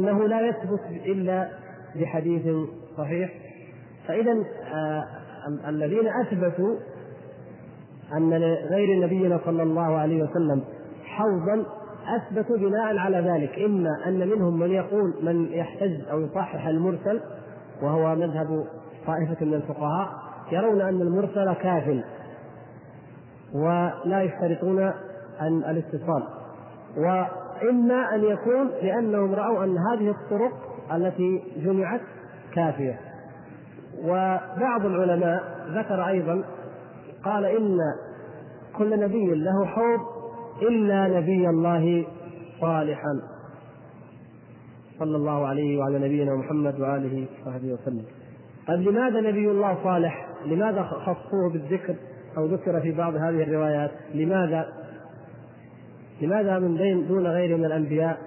إنه لا يثبت إلا بحديث صحيح. فإذا آه الذين أثبتوا أن لغير نبينا صلى الله عليه وسلم حوضا أثبتوا بناء على ذلك. إما أن منهم من يقول من يحتج أو يصحح المرسل وهو مذهب طائفة من الفقهاء يرون أن المرسل كاف ولا يشترطون أن الاتصال. واما أن يكون لأنهم رأوا أن هذه الطرق التي جمعت كافية وبعض العلماء ذكر أيضا قال إن كل نبي له حوض إلا نبي الله صالحا صلى الله عليه وعلى نبينا محمد وآله وصحبه وسلم. طيب لماذا نبي الله صالح؟ لماذا خصوه بالذكر أو ذكر في بعض هذه الروايات؟ لماذا؟ لماذا من بين دون غيره من الأنبياء؟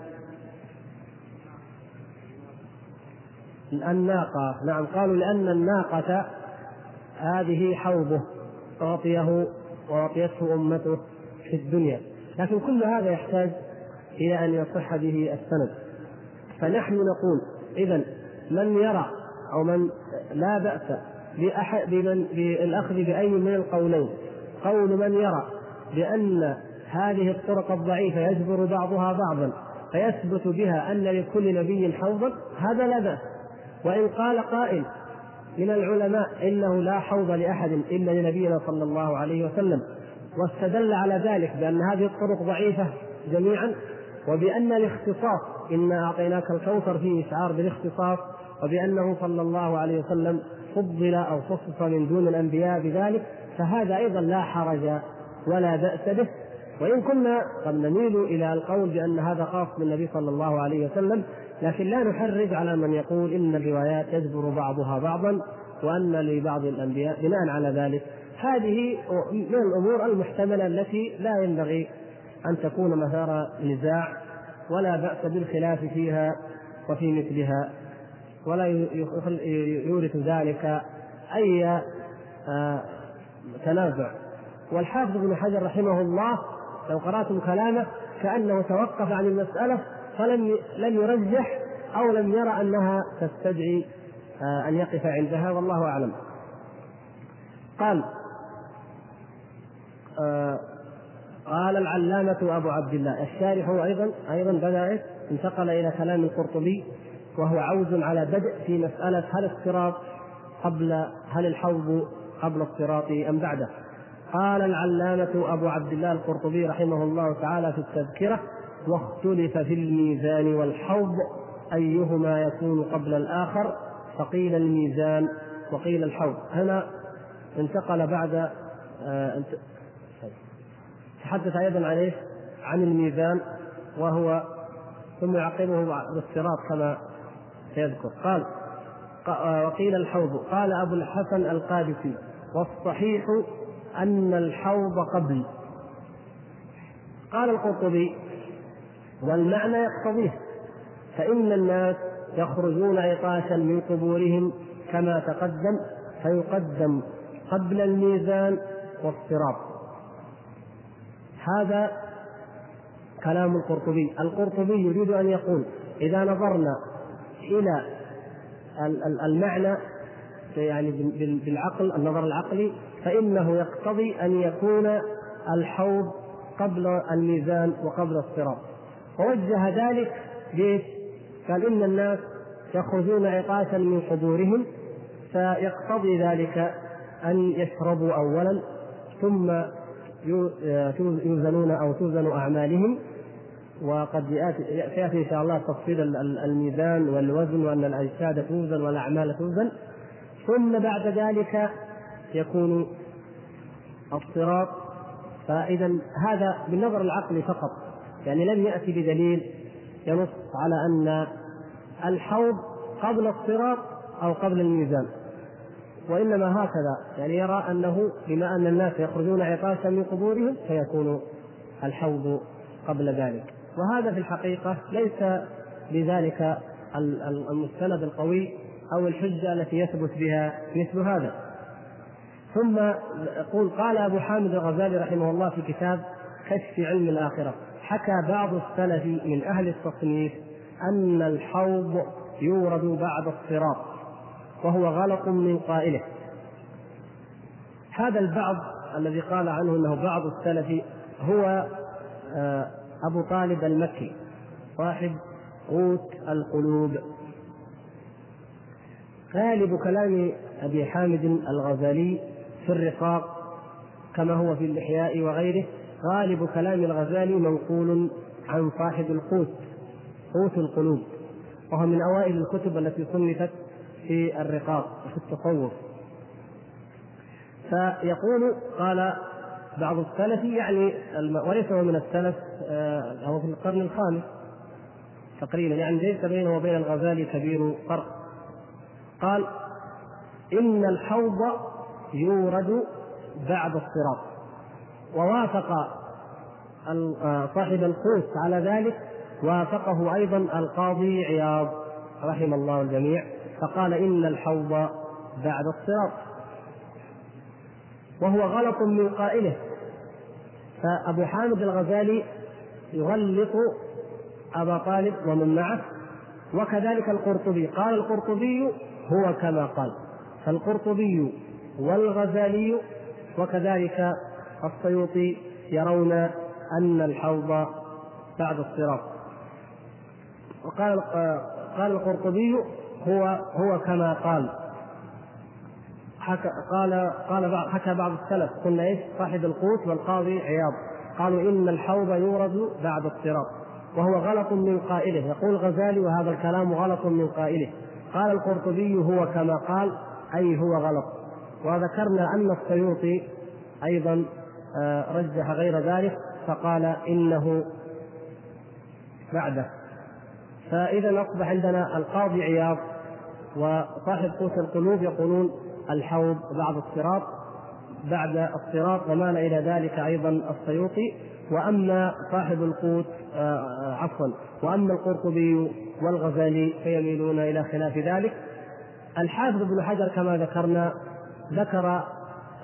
الناقة. نعم قالوا لأن الناقة هذه حوضه أعطيه وأعطيته أمته في الدنيا. لكن كل هذا يحتاج إلى أن يصح به السند. فنحن نقول إذا من يرى أو من لا بأس بأحد بمن بالأخذ بأي من القولين. قول من يرى بأن هذه الطرق الضعيفة يجبر بعضها بعضا فيثبت بها أن لكل نبي حوضا هذا لا بأس. وإن قال قائل من العلماء إنه لا حوض لأحد إلا لنبينا صلى الله عليه وسلم واستدل على ذلك بأن هذه الطرق ضعيفة جميعا وبأن الاختصاص إنا أعطيناك الكوثر فيه إشعار بالاختصاص وبأنه صلى الله عليه وسلم فضل أو خصص من دون الأنبياء بذلك فهذا أيضا لا حرج ولا بأس به. وإن كنا قد نميل إلى القول بأن هذا خاص بالنبي صلى الله عليه وسلم لكن لا نحرج على من يقول إن الروايات يجبر بعضها بعضا وأن لبعض الأنبياء بناء على ذلك. هذه من الأمور المحتملة التي لا ينبغي أن تكون مثار نزاع ولا بأس بالخلاف فيها وفي مثلها ولا يورث ذلك أي آه، تنازع. والحافظ ابن حجر رحمه الله لو قرأتم كلامه كأنه توقف عن المسألة فلم لم يرجح أو لم يرى أنها تستدعي آه، أن يقف عندها والله أعلم. قال آه، قال العلامة أبو عبد الله الشارح أيضا أيضا بدأ انتقل إلى كلام القرطبي وهو عوز على بدء في مسألة هل الصراط قبل هل الحوض قبل الصراط أم بعده. قال العلامة أبو عبد الله القرطبي رحمه الله تعالى في التذكرة واختلف في الميزان والحوض أيهما يكون قبل الآخر فقيل الميزان وقيل الحوض. هنا انتقل بعد آه تحدث أيضا عن عن الميزان وهو ثم يعقبه بالصراط كما سيذكر. قال آه، وقيل الحوض. قال أبو الحسن القادسي والصحيح أن الحوض قبل قال القرطبي والمعنى يقتضيه فإن الناس يخرجون عطاشا من قبورهم كما تقدم فيقدم قبل الميزان والصراط. هذا كلام القرطبي. القرطبي يريد أن يقول إذا نظرنا إلى المعنى يعني بالعقل النظر العقلي فإنه يقتضي أن يكون الحوض قبل الميزان وقبل الصراط ووجه ذلك بايش؟ قال إن الناس يخرجون عقاشا من قبورهم فيقتضي ذلك أن يشربوا اولا ثم يوزنون أو توزن أعمالهم وقد ياتي إن شاء الله تفصيل الميزان والوزن وأن الأجساد توزن والأعمال توزن ثم بعد ذلك يكون الصراط فإذا هذا بالنظر العقلي فقط يعني لم يأتي بدليل ينص على أن الحوض قبل الصراط أو قبل الميزان وإنما هكذا يعني يرى أنه بما أن الناس يخرجون عطاشا من قبورهم فيكون الحوض قبل ذلك. وهذا في الحقيقة ليس بذلك المستند القوي أو الحجة التي يثبت بها مثل هذا. ثم يقول قال أبو حامد الغزالي رحمه الله في كتاب كشف علم الآخرة. حكى بعض السلف من أهل التصنيف أن الحوض يورد بعد الصراط وهو غلط من قائله. هذا البعض الذي قال عنه إنه بعض السلف هو آه، أبو طالب المكي صاحب قوت القلوب. غالب كلام أبي حامد الغزالي في الرقاق كما هو في الاحياء وغيره غالب كلام الغزالي منقول عن صاحب القوت قوت القلوب وهو من أوائل الكتب التي صنفت في الرقاق وفي التصوف فيقول قال بعض السلف يعني وليس هو من السلف آه، هو في القرن الخامس تقريبا يعني ليس بينه وبين الغزالي كبير فرق. قال إن الحوض يورد بعد الصراط. ووافق آه، صاحب القوس على ذلك وافقه أيضا القاضي عياض رحم الله الجميع فقال إن الحوض بعد الصراط. وهو غلط من قائله. فأبو حامد الغزالي يغلط أبا طالب ومن معه وكذلك القرطبي. قال القرطبي هو كما قال فالقرطبي والغزالي وكذلك السيوطي يرون أن الحوض بعد الصراط. وقال قال القرطبي هو هو كما قال. حكى قال قال حكى بعض السلف قلنا إيش؟ صاحب القوت والقاضي عياض. قالوا إن الحوض يورد بعد الصراط. وهو غلط من قائله. يقول الغزالي وهذا الكلام غلط من قائله. قال القرطبي هو كما قال أي هو غلط. وذكرنا أن السيوطي أيضا آه، رجح غير ذلك فقال إنه بعده. فإذا أصبح عندنا القاضي عياض وصاحب قوت القلوب يقولون الحوض بعد الصراط بعد الصراط ومال إلى ذلك أيضا السيوطي. وأما صاحب القوت آه، آه، عفوا وأما القرطبي والغزالي فيميلون إلى خلاف ذلك. الحافظ ابن حجر كما ذكرنا ذكر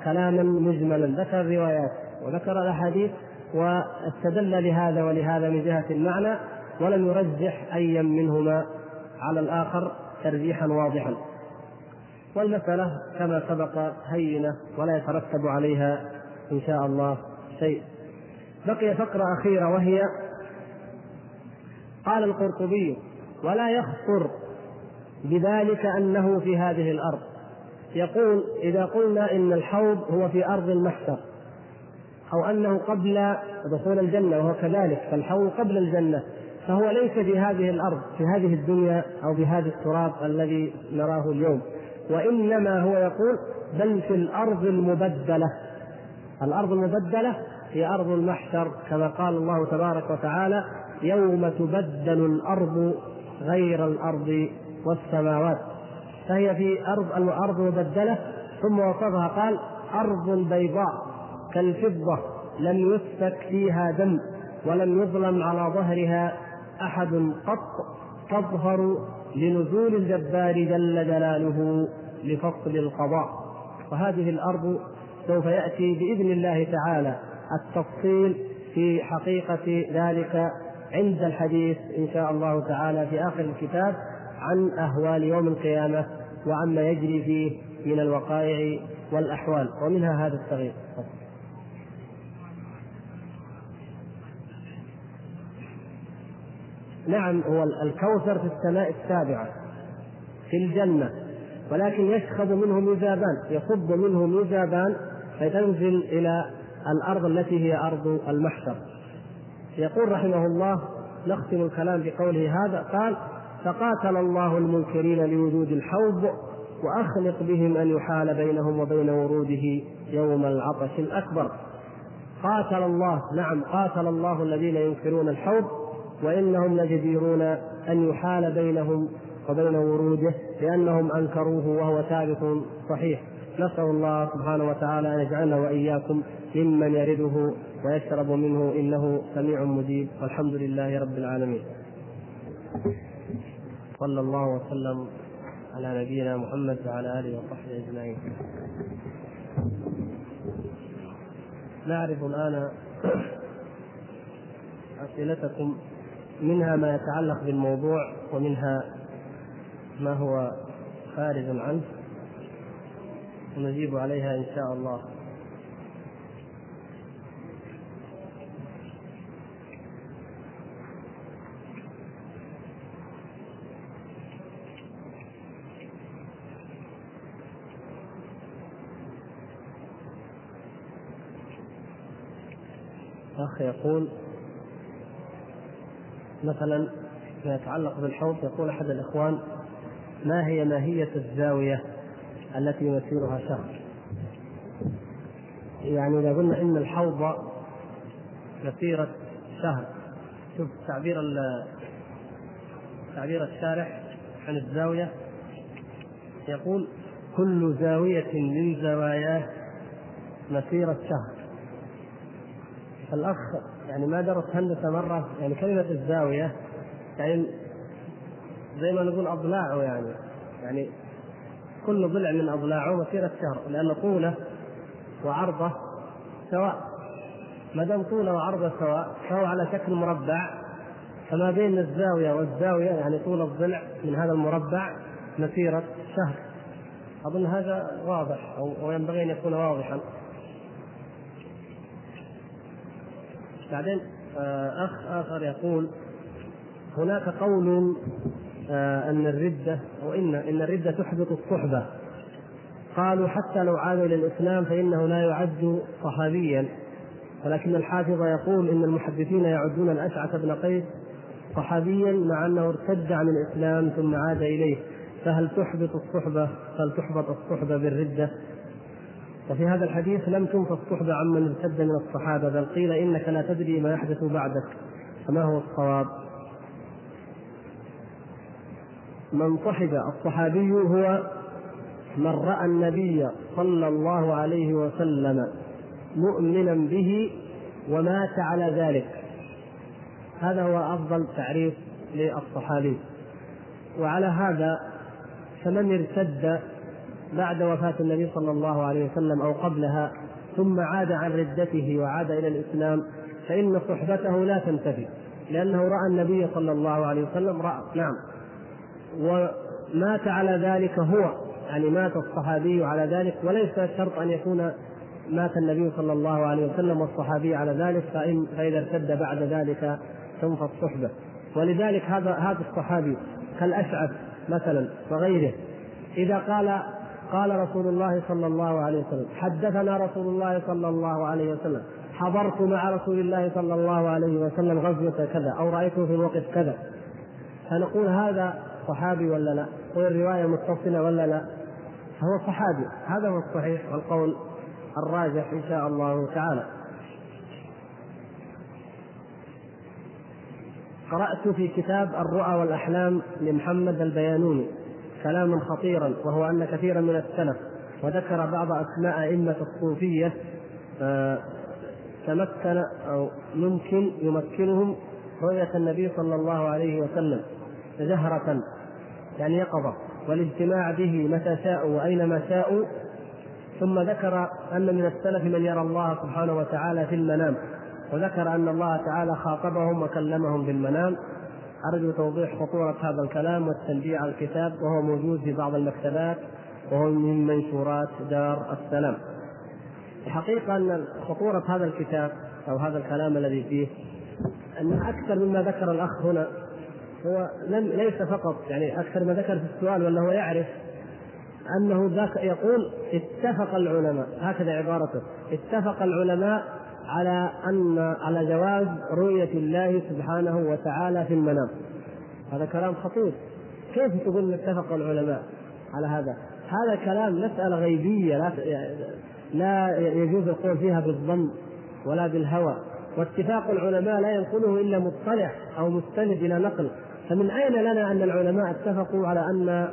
كلاما مجملا ذكر الروايات وذكر الاحاديث واستدل لهذا ولهذا من جهة المعنى ولم يرجح أيا منهما على الآخر ترجيحا واضحا. والمسألة كما سبق هينة ولا يترتب عليها إن شاء الله شيء. بقي فقرة أخيرة وهي قال القرطبي ولا يخطر بذلك أنه في هذه الأرض يقول إذا قلنا إن الحوض هو في أرض المحشر أو أنه قبل دخول الجنة وهو كذلك فالحوض قبل الجنة فهو ليس في هذه الأرض في هذه الدنيا أو بهذا التراب الذي نراه اليوم. وإنما هو يقول بل في الأرض المبدلة. الأرض المبدلة هي أرض المحشر كما قال الله تبارك وتعالى يوم تبدل الأرض غير الأرض والسماوات. فهي في أرض الأرض مبدلة ثم وصفها قال أرض بيضاء كالفضة لم يسفك فيها دم ولم يظلم على ظهرها أحد قط تظهر لنزول الجبار جل جلاله لفصل القضاء. وهذه الأرض سوف يأتي بإذن الله تعالى التفصيل في حقيقة ذلك عند الحديث إن شاء الله تعالى في آخر الكتاب عن أهوال يوم القيامة. وعما يجري فيه من الوقائع والأحوال. ومنها هذا التغيير. نعم هو الكوثر في السماء السابعة في الجنة ولكن يشخب منه ميزابان يصب منه ميزابان فتنزل إلى الأرض التي هي أرض المحشر. يقول رحمه الله نختم الكلام بقوله هذا قال فقاتل الله المنكرين لوجود الحوض وأخلق بهم أن يحال بينهم وبين وروده يوم العطش الأكبر. قاتل الله نعم قاتل الله الذين ينكرون الحوض وإنهم لجديرون أن يحال بينهم وبين وروده لأنهم أنكروه وهو ثابت صحيح. نسأل الله سبحانه وتعالى أن يجعلنا وإياكم ممن يرده ويشرب منه إنه سميع مجيب. والحمد لله رب العالمين. صلى الله وسلم على نبينا محمد وعلى آله وصحبه أجمعين. نعرف الآن أسئلتكم منها ما يتعلق بالموضوع ومنها ما هو خارج عنه. ونجيب عليها إن شاء الله. أخ يقول مثلا ما يتعلق بالحوض يقول أحد الإخوان ما هي ماهية الزاوية التي يسيرها شهر يعني إذا قلنا إن الحوض مسيرة شهر شوف تعبير تعبير الشارح عن الزاوية يقول كل زاوية من زواياه مسيرة شهر الأخ يعني ما درس هندسة مرة يعني كلمة الزاوية يعني زي ما نقول أضلاعه يعني يعني كل ضلع من أضلاعه مسيرة شهر لأن طوله وعرضه سواء. ما دام طوله وعرضه سواء فهو على شكل مربع فما بين الزاوية والزاوية يعني طول الضلع من هذا المربع مسيرة شهر. أظن هذا واضح أو ينبغي أن يكون واضحا. بعدين آه، أخ آخر يقول هناك قول آه، أن الردة أو إن إن الردة تحبط الصحبة. قالوا حتى لو عاد إلى الإسلام فإنه لا يعد صحابيا. ولكن الحافظ يقول إن المحدثين يعدون الأشعث بن قيس صحابيا مع أنه ارتد عن الإسلام ثم عاد إليه. فهل تحبط الصحبة؟ هل تحبط الصحبة بالردة؟ وفي هذا الحديث لم تنفى الصحبة عمن ارتد من الصحابة بل قيل إنك لا تدري ما يحدث بعدك فما هو الصواب؟ من صحب الصحابي هو من رأى النبي صلى الله عليه وسلم مؤمنا به ومات على ذلك. هذا هو أفضل تعريف للصحابي. وعلى هذا فمن ارتد بعد وفاة النبي صلى الله عليه وسلم أو قبلها ثم عاد عن ردته وعاد إلى الإسلام فإن صحبته لا تنتفي لأنه رأى النبي صلى الله عليه وسلم رأى نعم. ومات على ذلك هو يعني مات الصحابي على ذلك وليس شرط أن يكون مات النبي صلى الله عليه وسلم والصحابي على ذلك فإن فإذا ارتد بعد ذلك تنفى الصحبة. ولذلك هذا هذا الصحابي كالأشعث مثلا وغيره إذا قال قال رسول الله صلى الله عليه وسلم حدثنا رسول الله صلى الله عليه وسلم حضرت مع رسول الله صلى الله عليه وسلم غزوة كذا أو رأيته في الوقت كذا فنقول هذا صحابي ولا لا؟ والرواية متصلة ولا لا؟ فهو صحابي هذا هو الصحيح والقول الراجح إن شاء الله تعالى قرأت في كتاب الرؤى والأحلام لمحمد البيانوني كلاما خطيرا وهو أن كثيرا من السلف وذكر بعض أسماء أئمة الصوفية آه، تمكن أو يمكن يمكنهم رؤية النبي صلى الله عليه وسلم جهرة يعني يقظة والاجتماع به متى شاءوا وأينما شاءوا. ثم ذكر أن من السلف من يرى الله سبحانه وتعالى في المنام وذكر أن الله تعالى خاطبهم وكلمهم بالمنام. أرجو توضيح خطورة هذا الكلام والتنبيه على الكتاب وهو موجود في بعض المكتبات وهو من منشورات دار السلام. الحقيقة أن خطورة هذا الكتاب أو هذا الكلام الذي فيه أن أكثر مما ذكر الأخ هنا هو لم ليس فقط يعني أكثر ما ذكر في السؤال ولا هو يعرف أنه ذاك يقول اتفق العلماء هكذا عبارته اتفق العلماء على ان على جواز رؤية الله سبحانه وتعالى في المنام. هذا كلام خطير. كيف تقول اتفق العلماء على هذا؟ هذا كلام مسألة غيبية لا لا يجوز القول فيها بالظن ولا بالهوى. واتفاق العلماء لا ينقله إلا مطلع أو مستند إلى نقل. فمن أين لنا أن العلماء اتفقوا على أن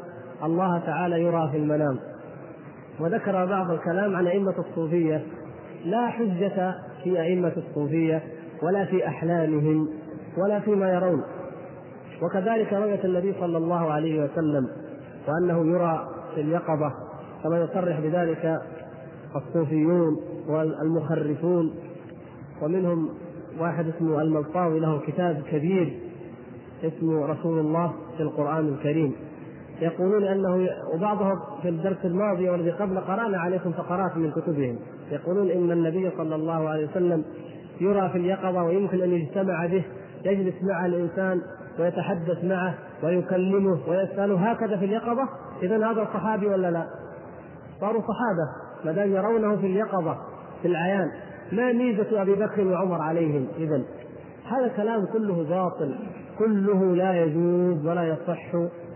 الله تعالى يرى في المنام؟ وذكر بعض الكلام عن أئمة الصوفية. لا حجة في أئمة الصوفية ولا في أحلامهم ولا فيما يرون. وكذلك رؤية النبي صلى الله عليه وسلم وأنه يرى في اليقظة كما يصرح بذلك الصوفيون والمخرفون ومنهم واحد اسمه الملطاوي له كتاب كبير اسمه رسول الله في القرآن الكريم. يقولون أنه وبعضهم في الدرس الماضي والذي قبل قرأنا عليكم فقرأت من كتبهم. يقولون إن النبي صلى الله عليه وسلم يرى في اليقظة ويمكن أن يجتمع به يجلس مع الإنسان ويتحدث معه ويكلمه ويسأله هكذا في اليقظة؟ إذا هذا صحابي ولا لا؟ صاروا صحابة ما دام يرونه في اليقظة في العيان. ما ميزة أبي بكر وعمر عليهم؟ إذا هذا كلام كله باطل كله لا يجوز ولا يصح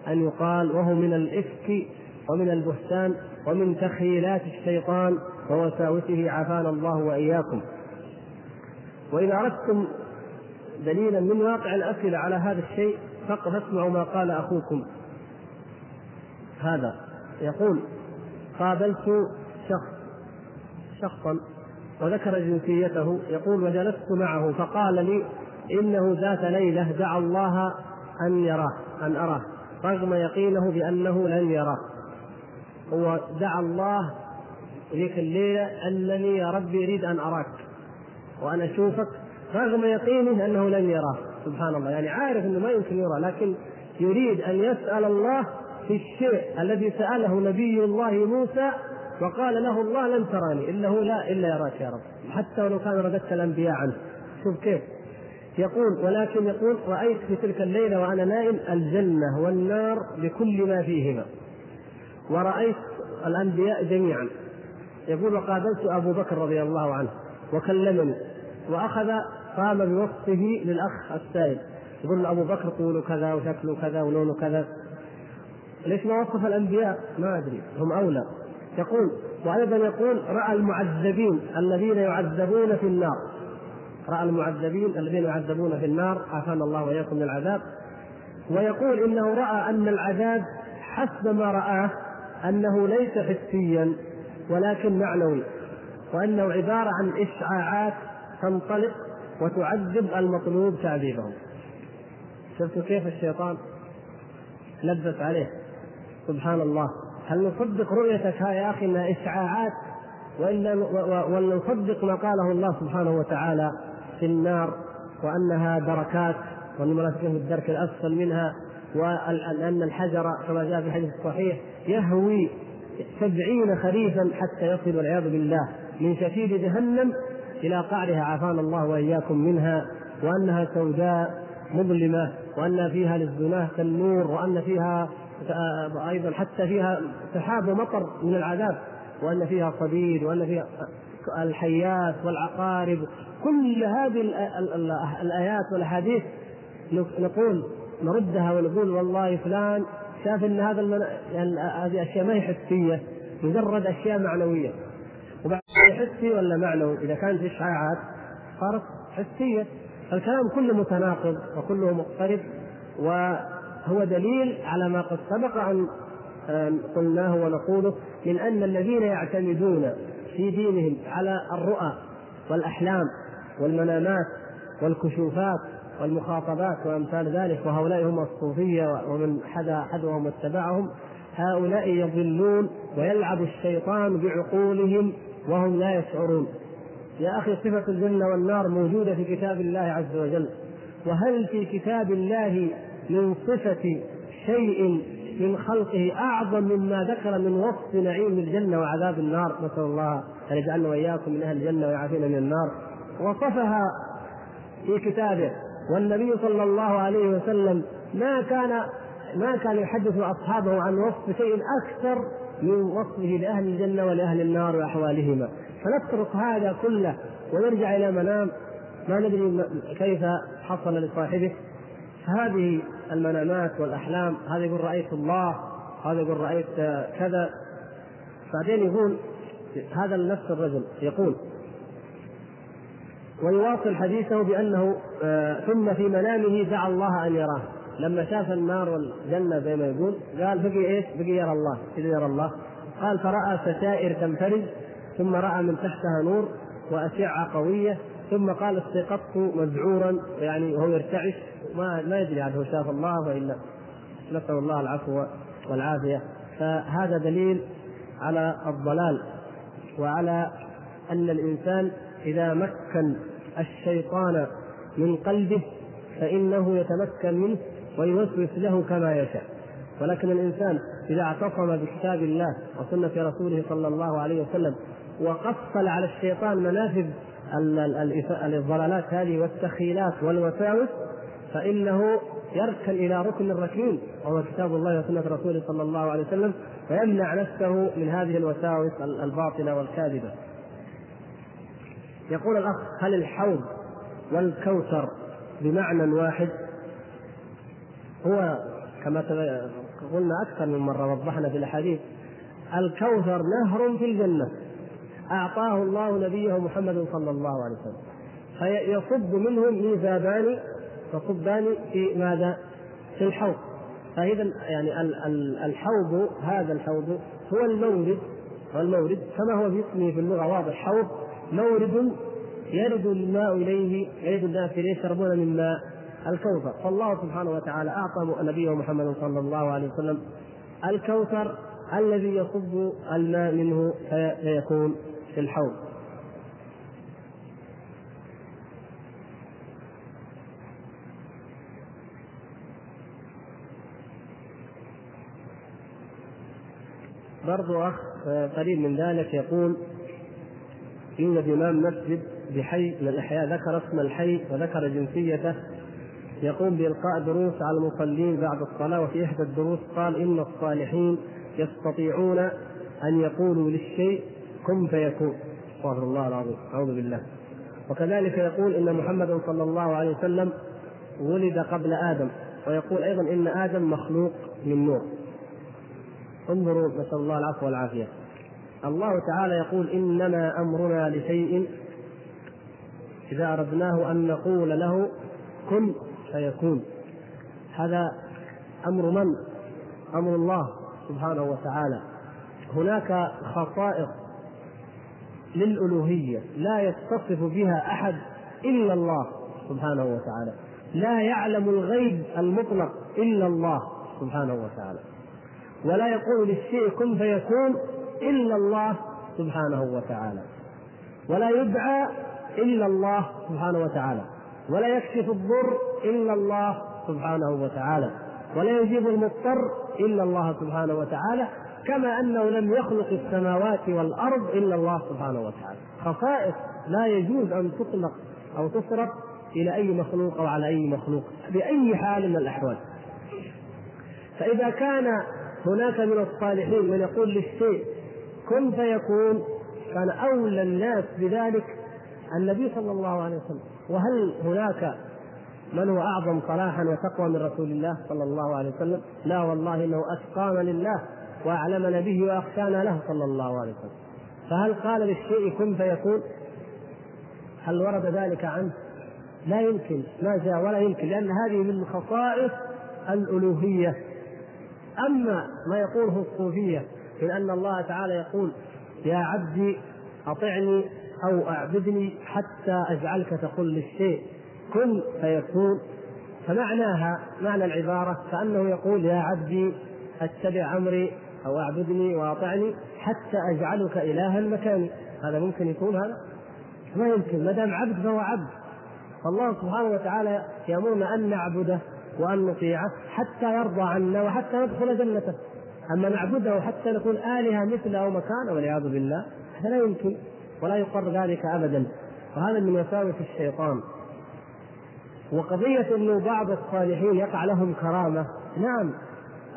أن يقال وهو من الإفك ومن البهتان ومن تخيلات الشيطان ووساوسه عافانا الله وإياكم. واذا أردتم دليلا من واقع الأسئلة على هذا الشيء فاسمعوا ما قال أخوكم. هذا يقول قابلت شخص شخصا وذكر جنسيته يقول وجلست معه فقال لي إنه ذات ليلة دعا الله أن يراه أن أراه رغم يقينه بأنه لن يراه. هو دعا الله ذيك الليلة أنني يا ربي أريد أن أراك وأن أشوفك رغم يقينه أنه لن يراه. سبحان الله. يعني عارف إنه ما يمكن يرى لكن يريد أن يسأل الله في الشيء الذي سأله نبي الله موسى وقال له الله لن تراني الا هو لا إلا يراك يا رب. حتى ولو كان رددت الأنبياء عنه. شوف كيف. يقول ولكن يقول رأيت في تلك الليلة وأنا نائم الجنة والنار بكل ما فيهما. ورأيت الأنبياء جميعا. يقول وقابلت أبو بكر رضي الله عنه وكلمني وأخذ قام بوصفه للأخ السائل. يقول أبو بكر طوله كذا وشكله كذا ولونه كذا. ليش ما وصف الأنبياء؟ ما أدري هم أولى. يقول وأيضا يقول رأى المعذبين الذين يعذبون في النار. رأى المعذبين الذين يعذبون في النار عافانا الله وإياكم من العذاب. ويقول إنه رأى أن العذاب حسب ما رآه أنه ليس حسيا ولكن معنوي وأنه عبارة عن إشعاعات تنطلق وتعذب المطلوب تعذيبه شفتوا كيف الشيطان لبس عليه؟ سبحان الله. هل نصدق رؤيتك يا أخي إنها إشعاعات؟ وإلا ولا نصدق ما قاله الله سبحانه وتعالى في النار وأنها دركات الملائكه في الدرك الأسفل منها وان الحجر كما جاء في الحديث الصحيح يهوي سبعين خريفا حتى يصل والعياذ بالله من شفير جهنم إلى قعرها. عافانا الله وإياكم منها وأنها سوداء مظلمة وأن فيها للزناة كالنور وأن فيها أيضا حتى فيها سحاب ومطر من العذاب وأن فيها صديد وأن فيها الحيات والعقارب. كل هذه الايات والأحاديث نقول نردها ونقول والله فلان شاف إن هذا. يعني هذه أشياء ما هي حسية مجرد أشياء معنوية وبعد حسي ولا معنوي إذا كانت اشعاعات صارت حسية الكلام كله متناقض وكله مقترب وهو دليل على ما قد سبق أن قلناه ونقوله من أن الذين يعتمدون في دينهم على الرؤى والأحلام والمنامات والكشوفات والمخاطبات وأمثال ذلك وهؤلاء هم الصوفية ومن حدا حذوهم واتبعهم. هؤلاء يضلون ويلعب الشيطان بعقولهم وهم لا يشعرون. يا أخي صفة الجنة والنار موجودة في كتاب الله عز وجل. وهل في كتاب الله من صفة شيء من خلقه أعظم مما ذكر من وصف نعيم الجنة وعذاب النار؟ نسأل الله أن يجعلنا وإياكم من أهل الجنة ويعافينا من النار. وصفها في كتابه. والنبي صلى الله عليه وسلم ما كان ما كان يحدث أصحابه عن وصف شيء أكثر من وصفه لأهل الجنة ولأهل النار وأحوالهما. فنترك هذا كله ونرجع إلى منام. ما ندري كيف حصل لصاحبه. هذه المنامات والأحلام. هذا يقول رأيت الله. هذا يقول رأيت كذا. بعدين يقول هذا نفس الرجل. يقول ويواصل حديثه بأنه آه ثم في منامه دعا الله أن يراه. لما شاف النار والجنة زي ما يقول قال بقي إيش؟ بقي يرى الله. كذا يرى الله؟ قال فرأى ستائر تنفرج ثم رأى من تحتها نور وأشعة قوية ثم قال استيقظت مذعورا يعني وهو يرتعش. ما ما يدري عاد هو شاف الله وإلا. نسأل الله العفو والعافية. فهذا دليل على الضلال وعلى أن الإنسان إذا مكن الشيطان من قلبه فإنه يتمكن منه ويوسوس له كما يشاء ولكن الإنسان إذا اعتصم بكتاب الله وسنة رسوله صلى الله عليه وسلم وقفل على الشيطان منافذ الضلالات هذه والتخيلات والوساوس فإنه يركن إلى ركن الركين وهو كتاب الله وسنة رسوله صلى الله عليه وسلم ويمنع نفسه من هذه الوساوس الباطله والكاذبة. يقول الأخ هل الحوض والكوثر بمعنى واحد؟ هو كما قلنا أكثر من مرة وضحنا في الأحاديث الكوثر نهر في الجنة أعطاه الله نبيه محمد صلى الله عليه وسلم فيصب منه ميزابان تصبان في ماذا؟ في الحوض فاذا يعني الحوض هذا الحوض هو المورد هو كما هو في اسمه في اللغة واضح حوض مورد يرد الماء إليه يرد الناس إليه يشربون من ماء الكوثر. فالله سبحانه وتعالى اعطى نبيه محمد صلى الله عليه وسلم الكوثر الذي يصب الماء منه فيكون في الحوض. برضو أخ قريب من ذلك يقول إن إمام مسجد بحي من الأحياء ذكر اسم الحي وذكر جنسيته يقوم بإلقاء دروس على المصلين بعد الصلاة وفي إحدى الدروس قال إن الصالحين يستطيعون أن يقولوا للشيء كن فيكون. استغفر الله العظيم أعوذ بالله. وكذلك يقول إن محمدا صلى الله عليه وسلم ولد قبل آدم ويقول أيضا إن آدم مخلوق من نور. انظروا نسأل الله العفو والعافية. الله تعالى يقول إنما أمرنا لشيء إذا أردناه أن نقول له كن فيكون. هذا أمر من؟ أمر الله سبحانه وتعالى. هناك خصائص للألوهية لا يتصف بها أحد إلا الله سبحانه وتعالى. لا يعلم الغيب المطلق إلا الله سبحانه وتعالى. ولا يقول للشيء كن فيكون إلا الله سبحانه وتعالى. ولا يدعى إلا الله سبحانه وتعالى. ولا يكشف الضر إلا الله سبحانه وتعالى. ولا يجيب المضطر إلا الله سبحانه وتعالى. كما أنه لم يخلق السماوات والأرض إلا الله سبحانه وتعالى. خصائص لا يجوز أن تطلق أو تصرف إلى أي مخلوق أو على أي مخلوق بأي حال من الأحوال. فإذا كان هناك من الصالحين من يقول للشيء كن فيكون كان أولى الناس بذلك النبي صلى الله عليه وسلم وهل هناك من هو أعظم صلاحا وتقوى من رسول الله صلى الله عليه وسلم؟ لا والله إنه أتقانا لله وأعلمنا به واخشانا له صلى الله عليه وسلم. فهل قال للشيء كن فيكون؟ هل ورد ذلك عنه؟ لا يمكن ما جاء ولا يمكن لأن هذه من خصائص الألوهية أما ما يقوله الصوفية من أن الله تعالى يقول يا عبدي أطعني أو أعبدني حتى أجعلك تقول للشيء كن فيكون. فمعناها معنى العبارة كأنه يقول يا عبدي أتبع أمري أو أعبدني وأطعني حتى أجعلك إلها مكاني هذا ممكن يكون هذا؟ ما يمكن. ما دام عبد فهو عبد. فالله سبحانه وتعالى يأمرنا أن نعبده وأن نطيعه حتى يرضى عنا وحتى ندخل جنته. أما نعبده حتى نكون آلهة مثله أو مكانه والعياذ بالله هذا لا يمكن ولا يقر ذلك أبدا. وهذا من وساوس الشيطان. وقضية أنه بعض الصالحين يقع لهم كرامة. نعم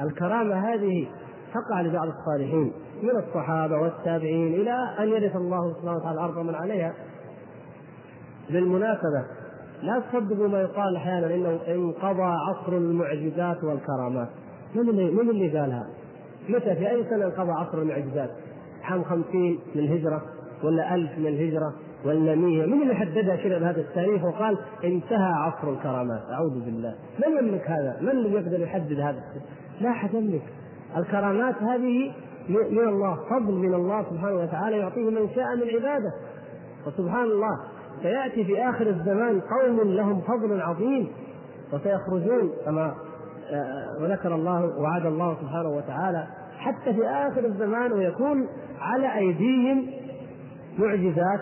الكرامة هذه تقع لبعض الصالحين من الصحابة والتابعين إلى أن يرث الله سبحانه وتعالى الأرض ومن عليها. بالمناسبة لا تصدقوا ما يقال أحيانا إنه انقضى عصر المعجزات والكرامات. من اللي من اللي قالها؟ متى في أي سنة انقضى عصر المعجزات؟ عام 50 من الهجرة ولا 1000 من الهجرة ولا 100 من اللي حددها كذا بهذا التاريخ وقال انتهى عصر الكرامات أعوذ بالله من يملك هذا؟ من اللي يقدر يحدد هذا؟ لا أحد يملك الكرامات هذه من الله فضل من الله سبحانه وتعالى يعطيه من شاء من عباده وسبحان الله سيأتي في آخر الزمان قوم لهم فضل عظيم وسيخرجون كما وذكر الله وعد الله سبحانه وتعالى حتى في آخر الزمان ويكون على أيديهم معجزات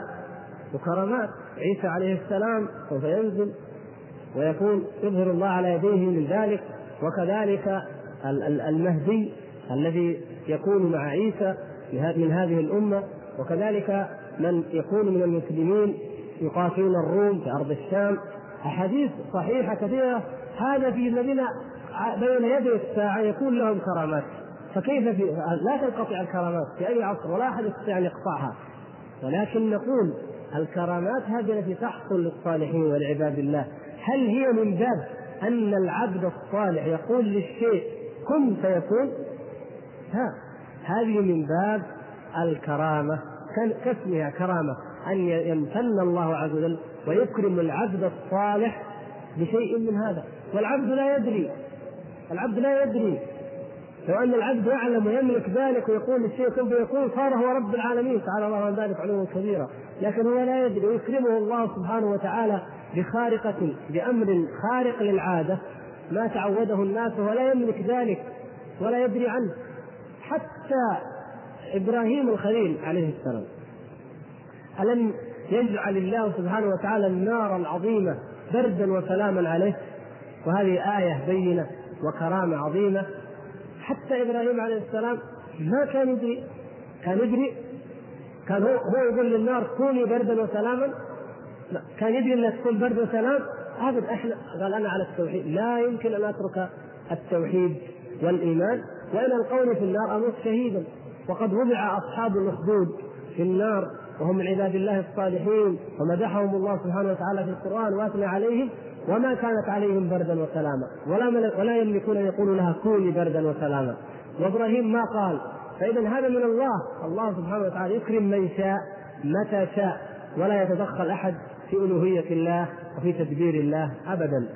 وكرامات. عيسى عليه السلام سوف ينزل ويكون يظهر الله على يديه من ذلك وكذلك المهدي الذي يكون مع عيسى من هذه الأمة وكذلك من يكون من المسلمين يقاتلون الروم في أرض الشام. أحاديث صحيحة كثيرة. هذا في الذين بين يدي الساعة يكون لهم كرامات. فكيف في لا تنقطع الكرامات في أي عصر ولا أحد يستطيع أن يقطعها. ولكن نقول الكرامات هذه التي تحصل للصالحين ولعباد الله. هل هي من باب أن العبد الصالح يقول للشيء كن فيكون ها هذه من باب الكرامة كاسمها كرامة. أن يمتن الله عز وجل ويكرم العبد الصالح بشيء من هذا. والعبد لا يدري العبد لا يدري. لو أن العبد يعلم ويملك ذلك ويقول الشيء كن فيكون صار هو رب العالمين. تعالى الله عن ذلك علوا كبيرا. لكن هو لا يدري. ويكرمه الله سبحانه وتعالى بخارقة بأمر خارق للعادة. ما تعوده الناس وهو لا يملك ذلك ولا يدري عنه. حتى إبراهيم الخليل عليه السلام. ألم يجعل الله سبحانه وتعالى النار العظيمة بردا وسلاما عليه؟ وهذه آية بينة. وكرامة عظيمة. حتى إبراهيم عليه السلام ما كان يدري كان يدري كان هو هو يقول للنار كوني بردا وسلاما. لا كان يدري انها تكون برد وسلام. ابدا إحنا قال أنا على التوحيد. لا يمكن أن أترك التوحيد والإيمان وإلى القول في النار. أموت شهيدا. وقد وضع أصحاب الأخدود في النار وهم من عباد الله الصالحين ومدحهم الله سبحانه وتعالى في القرآن وأثنى عليهم. وما كانت عليهم بردا وسلاما. ولا ولا يملكون أن يقولوا لها كوني بردا وسلاما. وإبراهيم ما قال؟ فإذا هذا من الله. الله سبحانه وتعالى يكرم من شاء متى شاء. ولا يتدخل أحد في ألوهية الله وفي تدبير الله أبدا.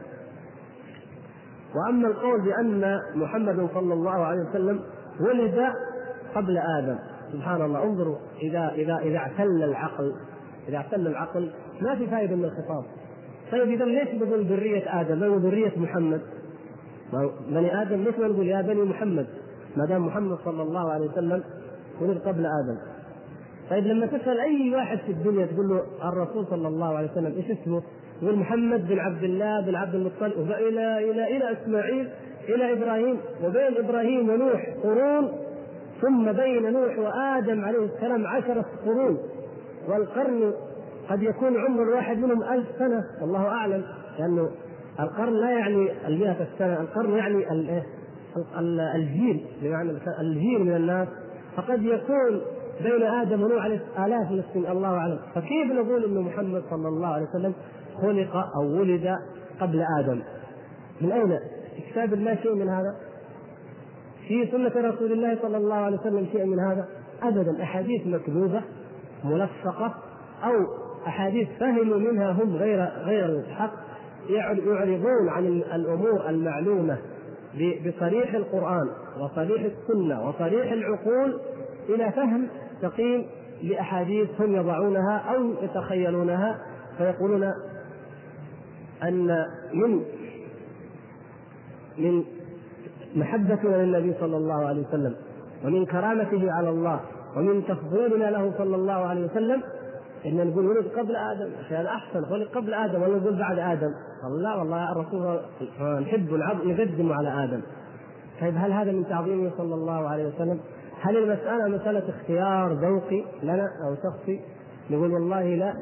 وأما القول بأن محمد صلى الله عليه وسلم ولد قبل آدم. سبحان الله. انظروا اذا اذا إذا اعتل العقل. إذا اعتل العقل ما في فائدة من الخطاب. طيب إذا ليش نقول ذرية آدم بل ذرية محمد؟ بني آدم ليش ما نقول يا بني محمد؟ ما دام محمد صلى الله عليه وسلم ولد قبل آدم. طيب لما تسأل أي واحد في الدنيا تقول له الرسول صلى الله عليه وسلم إيش اسمه؟ يقول محمد بن عبد الله بن عبد المطلب إلى إلى إلى إسماعيل إلى إبراهيم وبين إبراهيم ونوح قرون ثم بين نوح وآدم عليه السلام عشرة قرون والقرن قد يكون عمر الواحد منهم ألف سنة والله أعلم لأنه القرن لا يعني المئة السنة القرن يعني الجيل بمعنى الجيل من الناس فقد يكون بين آدم ونوح عليه آلاف من السنين الله أعلم فكيف نقول أن محمد صلى الله عليه وسلم خلق أو ولد قبل آدم من أين؟ في كتاب الله شيء من هذا؟ في سنة رسول الله صلى الله عليه وسلم شيء من هذا؟ أبدا أحاديث مكذوبة ملصقة أو أحاديث فهموا منها هم غير غير الحق يعرضون عن الأمور المعلومة بصريح القرآن وصريح السنة وصريح العقول إلى فهم سقيم لأحاديث هم يضعونها أو يتخيلونها فيقولون أن من من محبتنا للنبي صلى الله عليه وسلم ومن كرامته على الله ومن تفضيلنا له صلى الله عليه وسلم إن نقول ولد قبل آدم عشان أحسن ولد قبل آدم ولا نقول بعد آدم؟ قال لا والله الرسول نحب نقدمه على آدم. طيب هل هذا من تعظيمه صلى الله عليه وسلم؟ هل المسألة مسألة اختيار ذوقي لنا أو شخصي؟ نقول والله لا.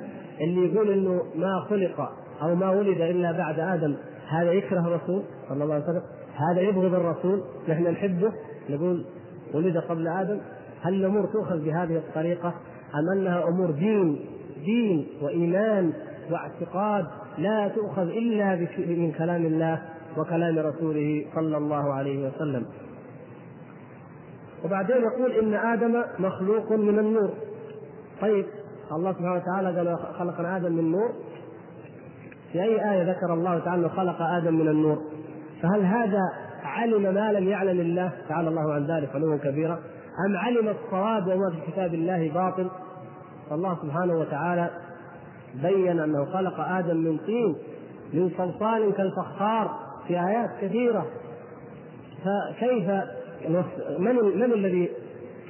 اللي يقول إنه ما خلق أو ما ولد إلا بعد آدم هذا يكره الرسول صلى الله عليه وسلم؟ هذا يبغض الرسول نحن نحبه؟ نقول ولد قبل آدم؟ هل الأمور تؤخذ بهذه الطريقة؟ أم أنها أمور دين دين وإيمان واعتقاد لا تؤخذ إلا من كلام الله وكلام رسوله صلى الله عليه وسلم. وبعدين يقول إن آدم مخلوق من النور. طيب الله سبحانه وتعالى قال خلقنا آدم من نور. في أي آية ذكر الله تعالى خلق آدم من النور؟ فهل هذا علم ما لم يعلم الله؟ تعالى الله عن ذلك علوا كبيرا. أم علم الصواب وما في كتاب الله باطل؟ فالله سبحانه وتعالى بين أنه خلق آدم من طين من صلصال كالفخار في آيات كثيرة. فكيف من من الذي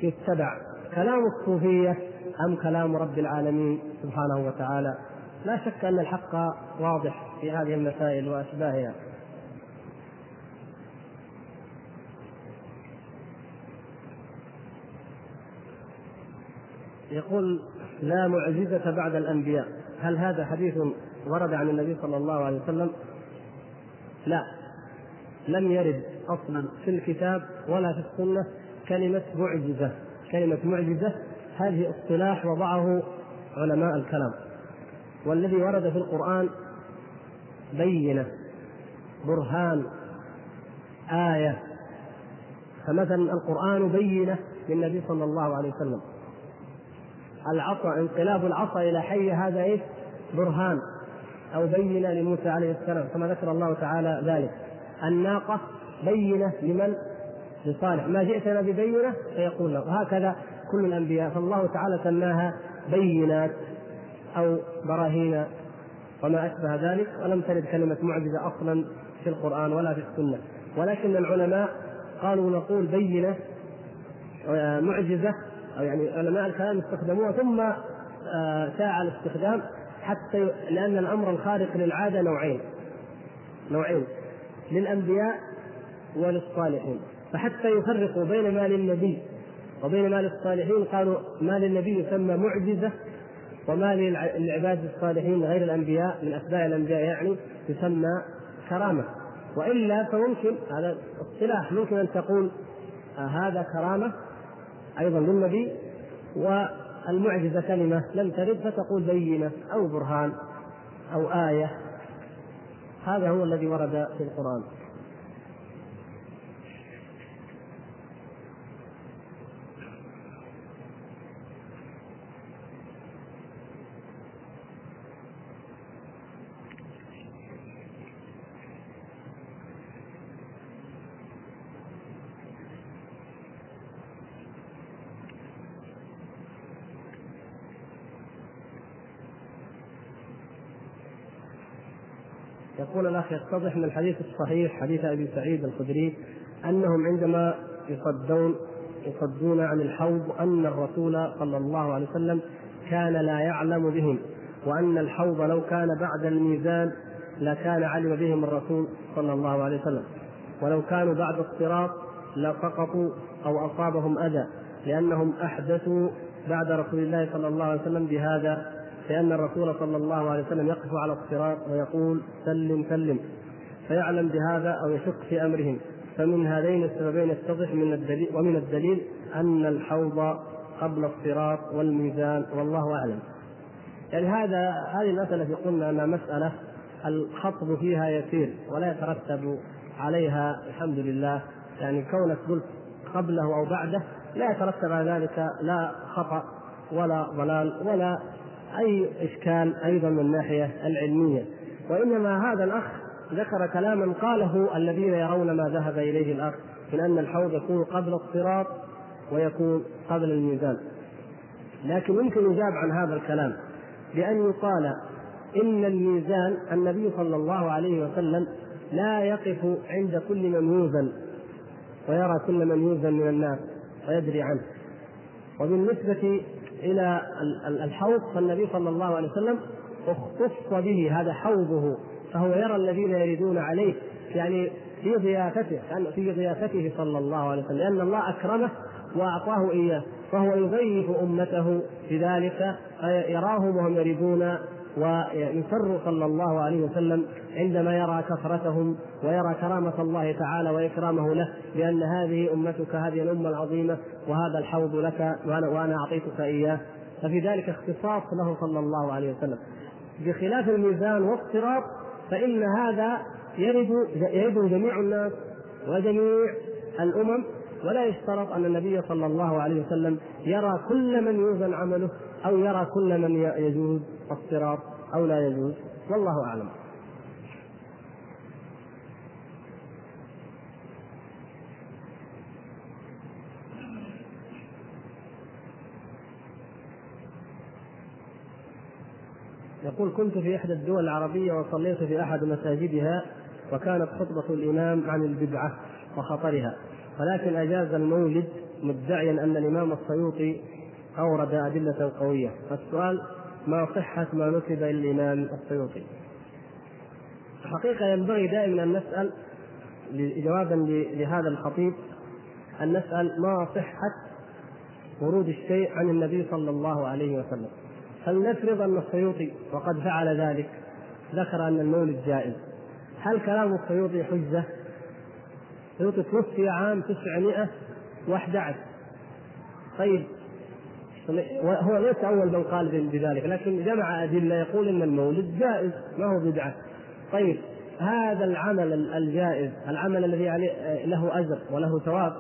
يتبع؟ كلام الصوفية أم كلام رب العالمين سبحانه وتعالى؟ لا شك أن الحق واضح في هذه المسائل وأشباهها. يقول لا معجزة بعد الأنبياء. هل هذا حديث ورد عن النبي صلى الله عليه وسلم؟ لا. لم يرد أصلا في الكتاب ولا في السنة كلمة معجزة. كلمة معجزة هذه اصطلاح وضعه علماء الكلام. والذي ورد في القرآن بينة برهان آية. فمثلا القرآن بينة للنبي صلى الله عليه وسلم. العصا انقلاب العصا إلى حي هذا إيش؟ برهان. أو بينة لموسى عليه السلام كما ذكر الله تعالى ذلك. الناقة بينة لمن؟ لصالح. ما جئتنا ببينة فيقول له. وهكذا كل الأنبياء. فالله تعالى سماها بينات أو براهين وما أشبه ذلك. ولم ترد كلمة معجزة أصلا في القرآن ولا في السنة. ولكن العلماء قالوا نقول بينة آه، أو يعني علماء الكلام استخدموها ثم آه، شاع الاستخدام حتى لأن الأمر الخارق للعادة نوعين. نوعين للأنبياء وللصالحين. فحتى يفرقوا بين ما للنبي وبين ما للصالحين قالوا ما للنبي يسمى معجزة وما للعباد الصالحين غير الأنبياء من أتباع الأنبياء يعني يسمى كرامة. وإلا فممكن هذا اصطلاح ممكن أن تقول آه هذا كرامة أيضا للنبي والمعجزة كلمة لم ترد فتقول بينة أو برهان أو آية. هذا هو الذي ورد في القرآن. يقول الأخ يتضح من الحديث الصحيح حديث أبي سعيد الخدري أنهم عندما يصدون يصدون عن الحوض أن الرسول صلى الله عليه وسلم كان لا يعلم بهم وأن الحوض لو كان بعد الميزان لكان علم بهم الرسول صلى الله عليه وسلم. ولو كانوا بعد الصراط لسقطوا أو أصابهم أذى لأنهم أحدثوا بعد رسول الله صلى الله عليه وسلم بهذا لأن الرسول صلى الله عليه وسلم يقف على الصراط ويقول سلم سلم. فيعلم بهذا أو يشك في أمرهم. فمن هذين السببين يتضح من الدليل ومن الدليل أن الحوض قبل الصراط والميزان والله أعلم. يعني هذا هذه المسألة في قلنا أنها مسألة الخطب فيها يسير ولا يترتب عليها الحمد لله. يعني كونك قلت قبله أو بعده لا يترتب على ذلك لا خطأ ولا ضلال ولا أي إشكال أيضا من الناحيه العلمية. وإنما هذا الأخ ذكر كلاما قاله الذين يرون ما ذهب إليه الأخ من أن الحوض يكون قبل الصراط ويكون قبل الميزان. لكن يمكن يجاب عن هذا الكلام بأن يقال إن الميزان النبي صلى الله عليه وسلم لا يقف عند كل من يوزن ويرى كل من يوزن من الناس ويدري عنه. وبالنسبة إلى الحوض فالنبي صلى الله عليه وسلم اختص به هذا حوضه فهو يرى الذين يريدون عليه يعني في ضيافته في ضيافته صلى الله عليه وسلم لأن الله أكرمه وأعطاه إياه فهو يضيف أمته بذلك فيراهم وهم يريدون ويسر صلى الله عليه وسلم عندما يرى كثرتهم ويرى كرامة الله تعالى وإكرامه له بأن هذه أمتك هذه الأمة العظيمة وهذا الحوض لك وأنا, أعطيتك إياه. ففي ذلك اختصاص له صلى الله عليه وسلم. بخلاف الميزان والصراط فإن هذا يرد يرد جميع الناس وجميع الأمم ولا يشترط أن النبي صلى الله عليه وسلم يرى كل من يوزن عمله أو يرى كل من يجوز الصراط أو لا يجوز. والله أعلم. يقول كنت في إحدى الدول العربية وصليت في أحد مساجدها وكانت خطبة الإمام عن البدعة وخطرها ولكن أجاز المولد مدعيا أن الإمام السيوطي أورد أدلة قوية. فالسؤال ما صحة ما نسب إلى الإمام السيوطي؟ الحقيقة ينبغي دائما أن نسأل جوابا لهذا الخطيب أن نسأل ما صحة ورود الشيء عن النبي صلى الله عليه وسلم؟ فلنفرض أن السيوطي وقد فعل ذلك؟ ذكر أن المولد جائز هل كلام السيوطي حجة؟ السيوطي توفي عام 911 طيب هو ليس أول من قال بذلك لكن جمع أدلة يقول إن المولد جائز ما هو بدعة. طيب هذا العمل الجائز العمل الذي عليه له أجر وله ثواب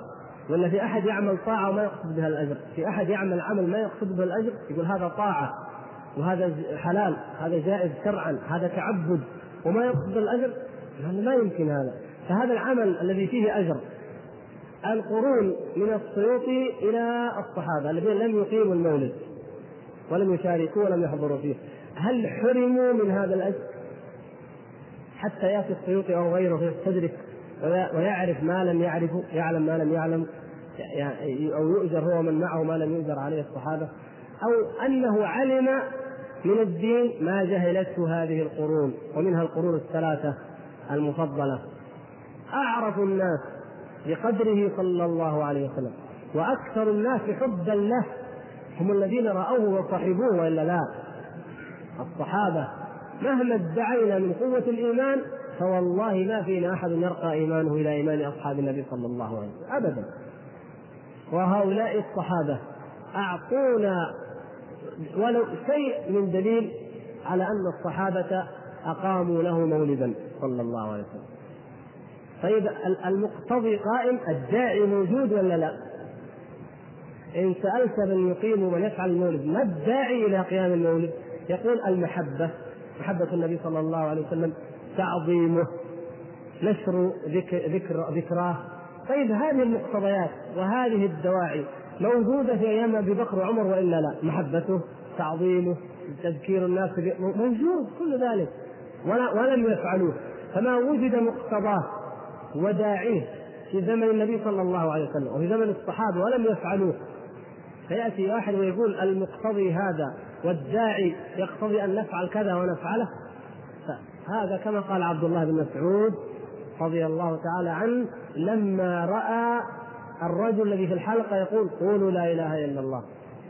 ولا في أحد يعمل طاعة وما يقصد بها الأجر. في أحد يعمل عمل ما يقصد به الأجر يقول هذا طاعة وهذا حلال هذا جائز شرعا هذا تعبد وما يقصد الأجر؟ يعني ما يمكن هذا. فهذا العمل الذي فيه أجر القرون من السيوطي إلى الصحابة الذين لم يقيموا المولد ولم يشاركوا ولم يحضروا فيه هل حرموا من هذا الأجر؟ حتى يأتي السيوطي أو غيره يستدرك ويعرف ما لم يعرفه يعلم ما لم يعلم أو يؤجر هو من معه ما لم يؤجر عليه الصحابة أو أنه علم من الدين ما جهلته هذه القرون ومنها القرون الثلاثة المفضلة أعرف الناس بقدره صلى الله عليه وسلم. وأكثر الناس حبا له. هم الذين رأوه وصحبوه وإلا لا. الصحابة مهما ادعينا من قوة الإيمان فوالله ما فينا أحد يرقى إيمانه إلى إيمان أصحاب النبي صلى الله عليه وسلم. ابدا. وهؤلاء الصحابة أعطونا ولو شيء من دليل على أن الصحابة أقاموا له مولدا صلى الله عليه وسلم. طيب المقتضي قائم الداعي موجود ولا لا؟ إن سألت من يقيم ومن يفعل المولد ما الداعي إلى قيام المولد؟ يقول المحبة محبة النبي صلى الله عليه وسلم تعظيمه نشر ذكر ذكر ذكراه طيب هذه المقتضيات وهذه الدواعي موجودة في أيام أبي بكر وعمر وإلا لا محبته تعظيمه تذكير الناس موجود كل ذلك ولم يفعلوه فما وجد مقتضاه وداعيه في زمن النبي صلى الله عليه وسلم وفي زمن الصحابة ولم يفعلوه. فيأتي واحد ويقول المقتضي هذا والداعي يقتضي أن نفعل كذا ونفعله. هذا كما قال عبد الله بن مسعود رضي الله تعالى عنه لما رأى الرجل الذي في الحلقة يقول قولوا لا إله إلا الله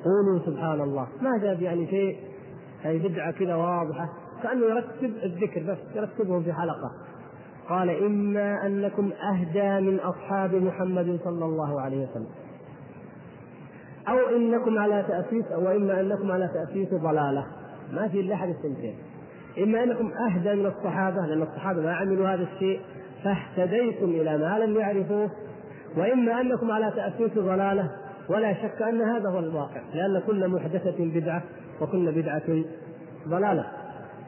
قولوا سبحان الله. ما جاب يعني شيء هي بدعة كذا واضحة كأنه يرتب الذكر بس يرتبهم في حلقة. قال إما أنكم أهدى من أصحاب محمد صلى الله عليه وسلم. أو إنكم على تأسيس وإما أنكم على تأسيس ضلالة. ما في إلا أحد السنتين إما أنكم أهدى من الصحابة لأن الصحابة ما عملوا هذا الشيء فاهتديتم إلى ما لم يعرفوه. وإما أنكم على تأسيس ضلالة ولا شك أن هذا هو الواقع لأن كل محدثة بدعة وكل بدعة ضلالة.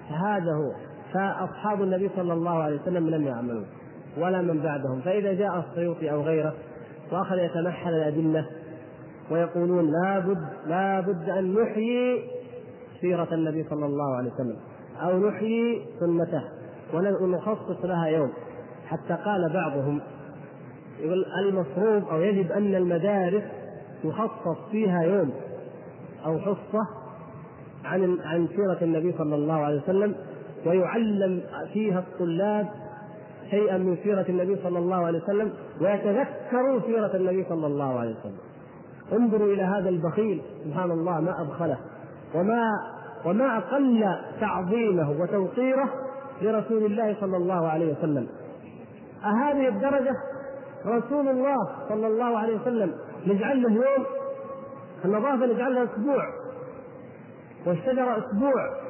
فهذا هو. فأصحاب النبي صلى الله عليه وسلم لم يعملوا ولا من بعدهم. فإذا جاء السيوطي أو غيره وأخذ يتمحل الأدلة ويقولون لابد لابد أن نحيي سيرة النبي صلى الله عليه وسلم أو نحيي سنته ونخصص لها يوم. حتى قال بعضهم يقول المفروض أو يجب أن المدارس يخصص فيها يوم أو حصة عن عن سيرة النبي صلى الله عليه وسلم ويعلم فيها الطلاب شيئا من سيرة النبي صلى الله عليه وسلم ويتذكروا سيرة النبي صلى الله عليه وسلم. انظروا إلى هذا البخيل سبحان الله ما أبخله وما وما أقل تعظيمه وتوقيره لرسول الله صلى الله عليه وسلم. أهذه الدرجة رسول الله صلى الله عليه وسلم نجعل له يوم النظافة نجعل لها أسبوع والشجرة أسبوع.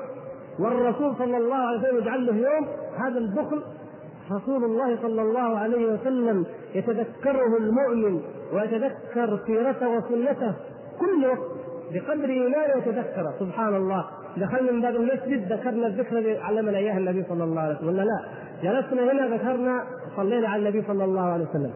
والرسول صلى الله عليه وسلم يجعل له يوم هذا البخل رسول الله صلى الله عليه وسلم يتذكره المؤمن ويتذكر سيرته وسنته كل وقت بقدر إيمانه يتذكره سبحان الله. دخلنا من باب المسجد ذكرنا الذكر الذي علمنا إياه النبي صلى الله عليه وسلم. ولا لا جلسنا هنا ذكرنا صلينا على النبي صلى الله عليه وسلم.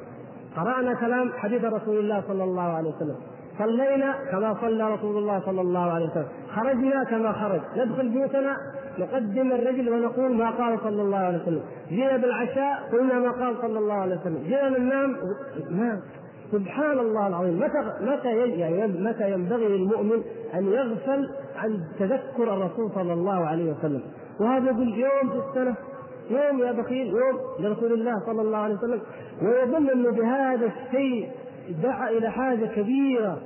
قرأنا كلام حديث رسول الله صلى الله عليه وسلم. صلينا كما صلى رسول الله صلى الله عليه وسلم. خرجنا كما خرج. ندخل بيوتنا نقدم الرجل ونقول ما قال صلى الله عليه وسلم. جينا بالعشاء قلنا ما قال صلى الله عليه وسلم. جينا ننام ما سبحان الله العظيم. متى متى يعني متى ينبغي للمؤمن أن يغفل عن تذكر الرسول صلى الله عليه وسلم؟ وهذا يقول يوم في السنة. يوم يا بخيل يوم لرسول الله صلى الله عليه وسلم. ويظن انه بهذا الشيء دعا إلى حاجة كبيرة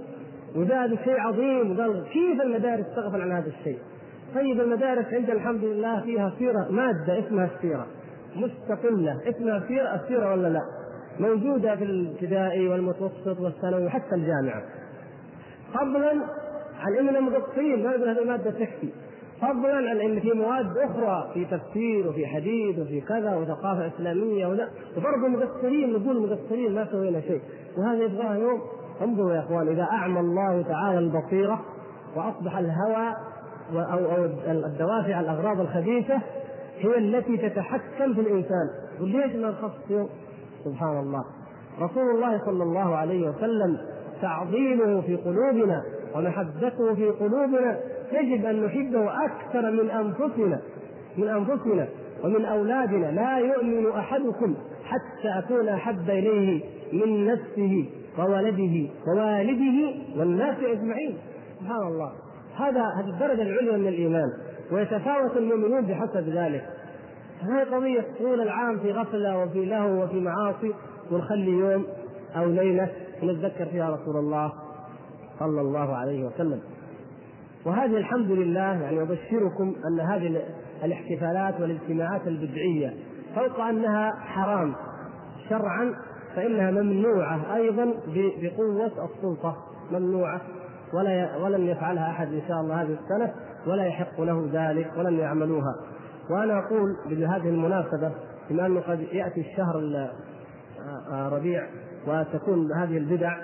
وجاء بشيء عظيم وقال كيف المدارس تغفل عن هذا الشيء؟ طيب المدارس عندنا الحمد لله فيها سيرة مادة اسمها السيرة مستقلة اسمها سيرة السيرة ولا لا؟ موجودة في الابتدائي والمتوسط والثانوي وحتى الجامعة. فضلا عن اننا مقصرين ما نقول هذه المادة تكفي. فضلا عن إن في مواد أخرى في تفسير وفي حديث وفي كذا وثقافة إسلامية ولا وبرضه مقصرين نقول مقصرين ما سوينا شيء. وهذا يبغاها يوم انظروا يا إخوان إذا أعمى الله تعالى البصيرة وأصبح الهوى أو أو الدوافع الأغراض الخبيثة هي التي تتحكم في الإنسان. وليش ما نخصص يوم؟ سبحان الله. رسول الله صلى الله عليه وسلم تعظيمه في قلوبنا ومحبته في قلوبنا يجب أن نحبه أكثر من أنفسنا من أنفسنا ومن أولادنا. لا يؤمن أحدكم حتى أكون أحب إليه من نفسه وولده ووالده والناس أجمعين. سبحان الله. هذا هذه الدرجة العليا من الإيمان. ويتفاوت المؤمنون بحسب ذلك. هذه قضية طول العام في غفلة وفي لهو وفي معاصي. ونخلي يوم أو ليلة نتذكر فيها رسول الله صلى الله عليه وسلم. وهذه الحمد لله يعني أبشركم أن هذه الاحتفالات والاجتماعات البدعية فوق أنها حرام شرعا فإنها ممنوعة أيضا بقوة السلطة ممنوعة ولا ولن يفعلها أحد إن شاء الله هذه السنة ولا يحق له ذلك ولن يعملوها. وأنا أقول بهذه المناسبة بما أنه قد يأتي الشهر ربيع وتكون هذه البدع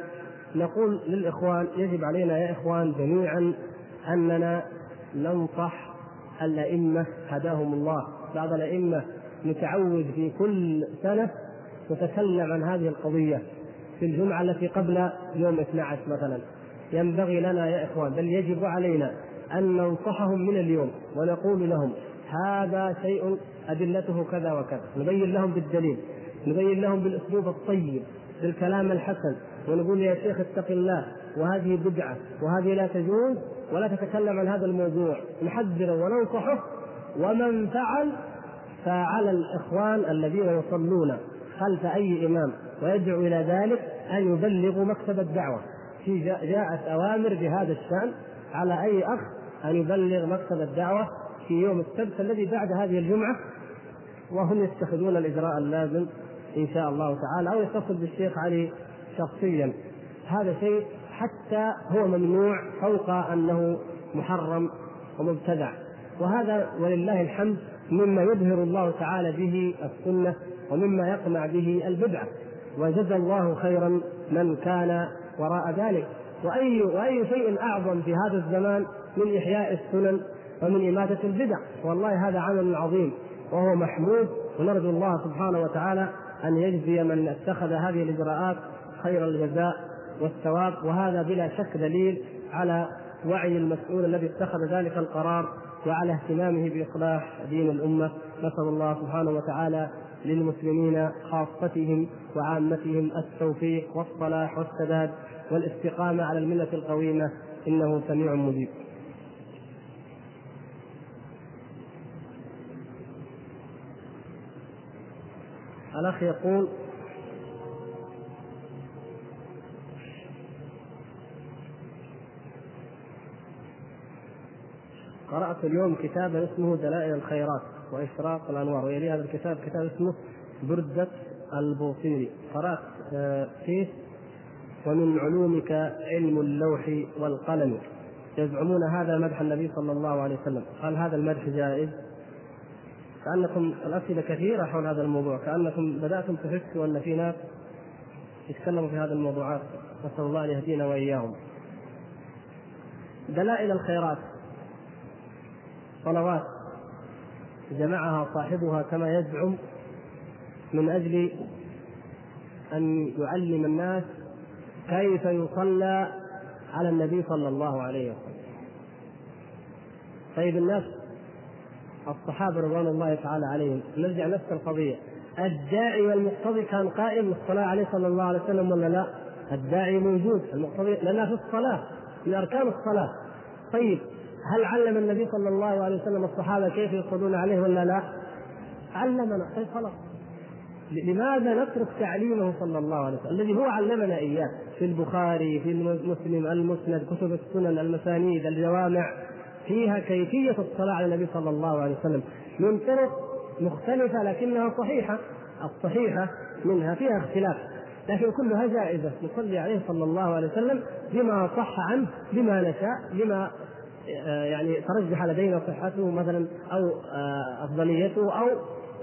نقول للإخوان يجب علينا يا إخوان جميعا أننا ننصح الأئمة هداهم الله. بعض الأئمة نتعود في كل سنة نتكلم عن هذه القضية. في الجمعة التي قبل يوم 12 مثلا. ينبغي لنا يا إخوان بل يجب علينا أن ننصحهم من اليوم ونقول لهم هذا شيء أدلته كذا وكذا. نبين لهم بالدليل نبين لهم بالأسلوب الطيب بالكلام الحسن ونقول يا شيخ اتق الله وهذه بدعة وهذه لا تجوز. ولا تتكلم عن هذا الموضوع. نحذره وننصحه. ومن فعل فعلى الإخوان الذين يصلون خلف أي إمام ويدعو إلى ذلك أن يبلغوا مكتب الدعوة. في جاءت أوامر بهذا الشأن على أي أخ أن يبلغ مكتب الدعوة في يوم السبت الذي بعد هذه الجمعة. وهم يتخذون الإجراء اللازم إن شاء الله تعالى أو يتصل بالشيخ علي شخصيا. هذا شيء حتى هو ممنوع فوق أنه محرم ومبتدع. وهذا ولله الحمد مما يظهر الله تعالى به السنة ومما يقمع به البدعة. وجزى الله خيرا من كان وراء ذلك. وأي وأي شيء أعظم في هذا الزمان من إحياء السنن ومن إماتة البدع. والله هذا عمل عظيم. وهو محمود. ونرجو الله سبحانه وتعالى أن يجزي من اتخذ هذه الإجراءات خير الجزاء. والثواب وهذا بلا شك دليل على وعي المسؤول الذي اتخذ ذلك القرار وعلى اهتمامه بإصلاح دين الأمة نسأل الله سبحانه وتعالى للمسلمين خاصتهم وعامتهم التوفيق والصلاح والسداد والاستقامة على الملة القويمة إنه سميع مجيب. الأخ يقول قرأت اليوم كتابا اسمه دلائل الخيرات وإشراق الأنوار ويلي هذا الكتاب كتاب اسمه بردة البوصيري قرأت آه، فيه ومن علومك علم اللوح والقلم. يزعمون هذا مدح النبي صلى الله عليه وسلم. هل هذا المدح جائز؟ كأنكم الأسئلة كثيرة حول هذا الموضوع. كأنكم بدأتم تحسوا أن في ناس يتكلموا في هذه الموضوعات. نسأل الله أن يهدينا وإياهم. دلائل الخيرات. صلوات جمعها صاحبها كما يزعم من أجل أن يعلم الناس كيف يصلى على النبي صلى الله عليه وسلم. طيب الناس الصحابة رضوان الله تعالى عليهم نرجع نفس القضية. الداعي والمقتضي كان قائم بالصلاه عليه صلى الله عليه وسلم ولا لا؟ الداعي موجود المقتضي لانها في الصلاة من أركان الصلاة. طيب هل علم النبي صلى الله عليه وسلم الصحابة كيف يصلون عليه ولا لا؟ علمنا. طيب خلاص. لماذا نترك تعليمه صلى الله عليه وسلم؟ الذي هو علمنا إياه في البخاري في مسلم المسند كتب السنن المسانيد الجوامع فيها كيفية الصلاة على النبي صلى الله عليه وسلم. من طرق مختلفة لكنها صحيحة. الصحيحة منها فيها اختلاف لكن كلها جائزة. نصلي عليه صلى الله عليه وسلم بما صح عنه بما نشاء بما يعني ترجح لدينا صحته مثلا أو آه، أفضليته أو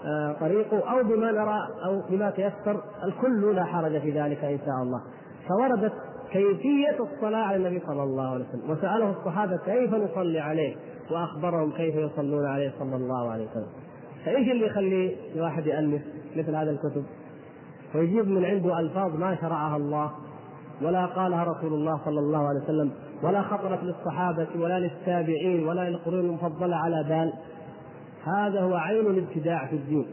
آه، طريقه أو بما نرى أو بما تيسر. الكل لا حرج في ذلك إن شاء الله. فوردت كيفية الصلاة على النبي صلى الله عليه وسلم. وسأله الصحابة كيف نصلي عليه وأخبرهم كيف يصلون عليه صلى الله عليه وسلم. فإيش اللي يخلي الواحد يألف مثل هذه الكتب؟ ويجيب من عنده ألفاظ ما شرعها الله ولا قالها رسول الله صلى الله عليه وسلم. ولا خطرت للصحابة ولا للتابعين ولا للقرون المفضلة على بال. هذا هو عين الابتداع في الدين.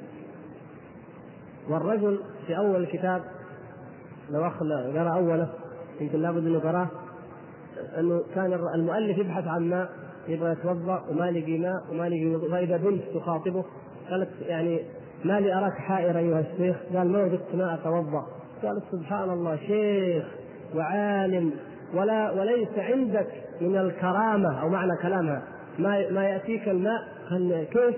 والرجل في أول الكتاب لو قرأ أوله يمكن لابد أنه قرأه أنه كان المؤلف يبحث عن ماء يبغى يتوضأ وما لقي ماء وما لقي فإذا بنت تخاطبه قالت يعني ما لي أراك حائر أيها الشيخ؟ قال ما وجدت ماء أتوضأ. قالت سبحان الله شيخ وعالم. ولا وليس عندك من الكرامة أو معنى كلامها. ما ما يأتيك الماء كيف؟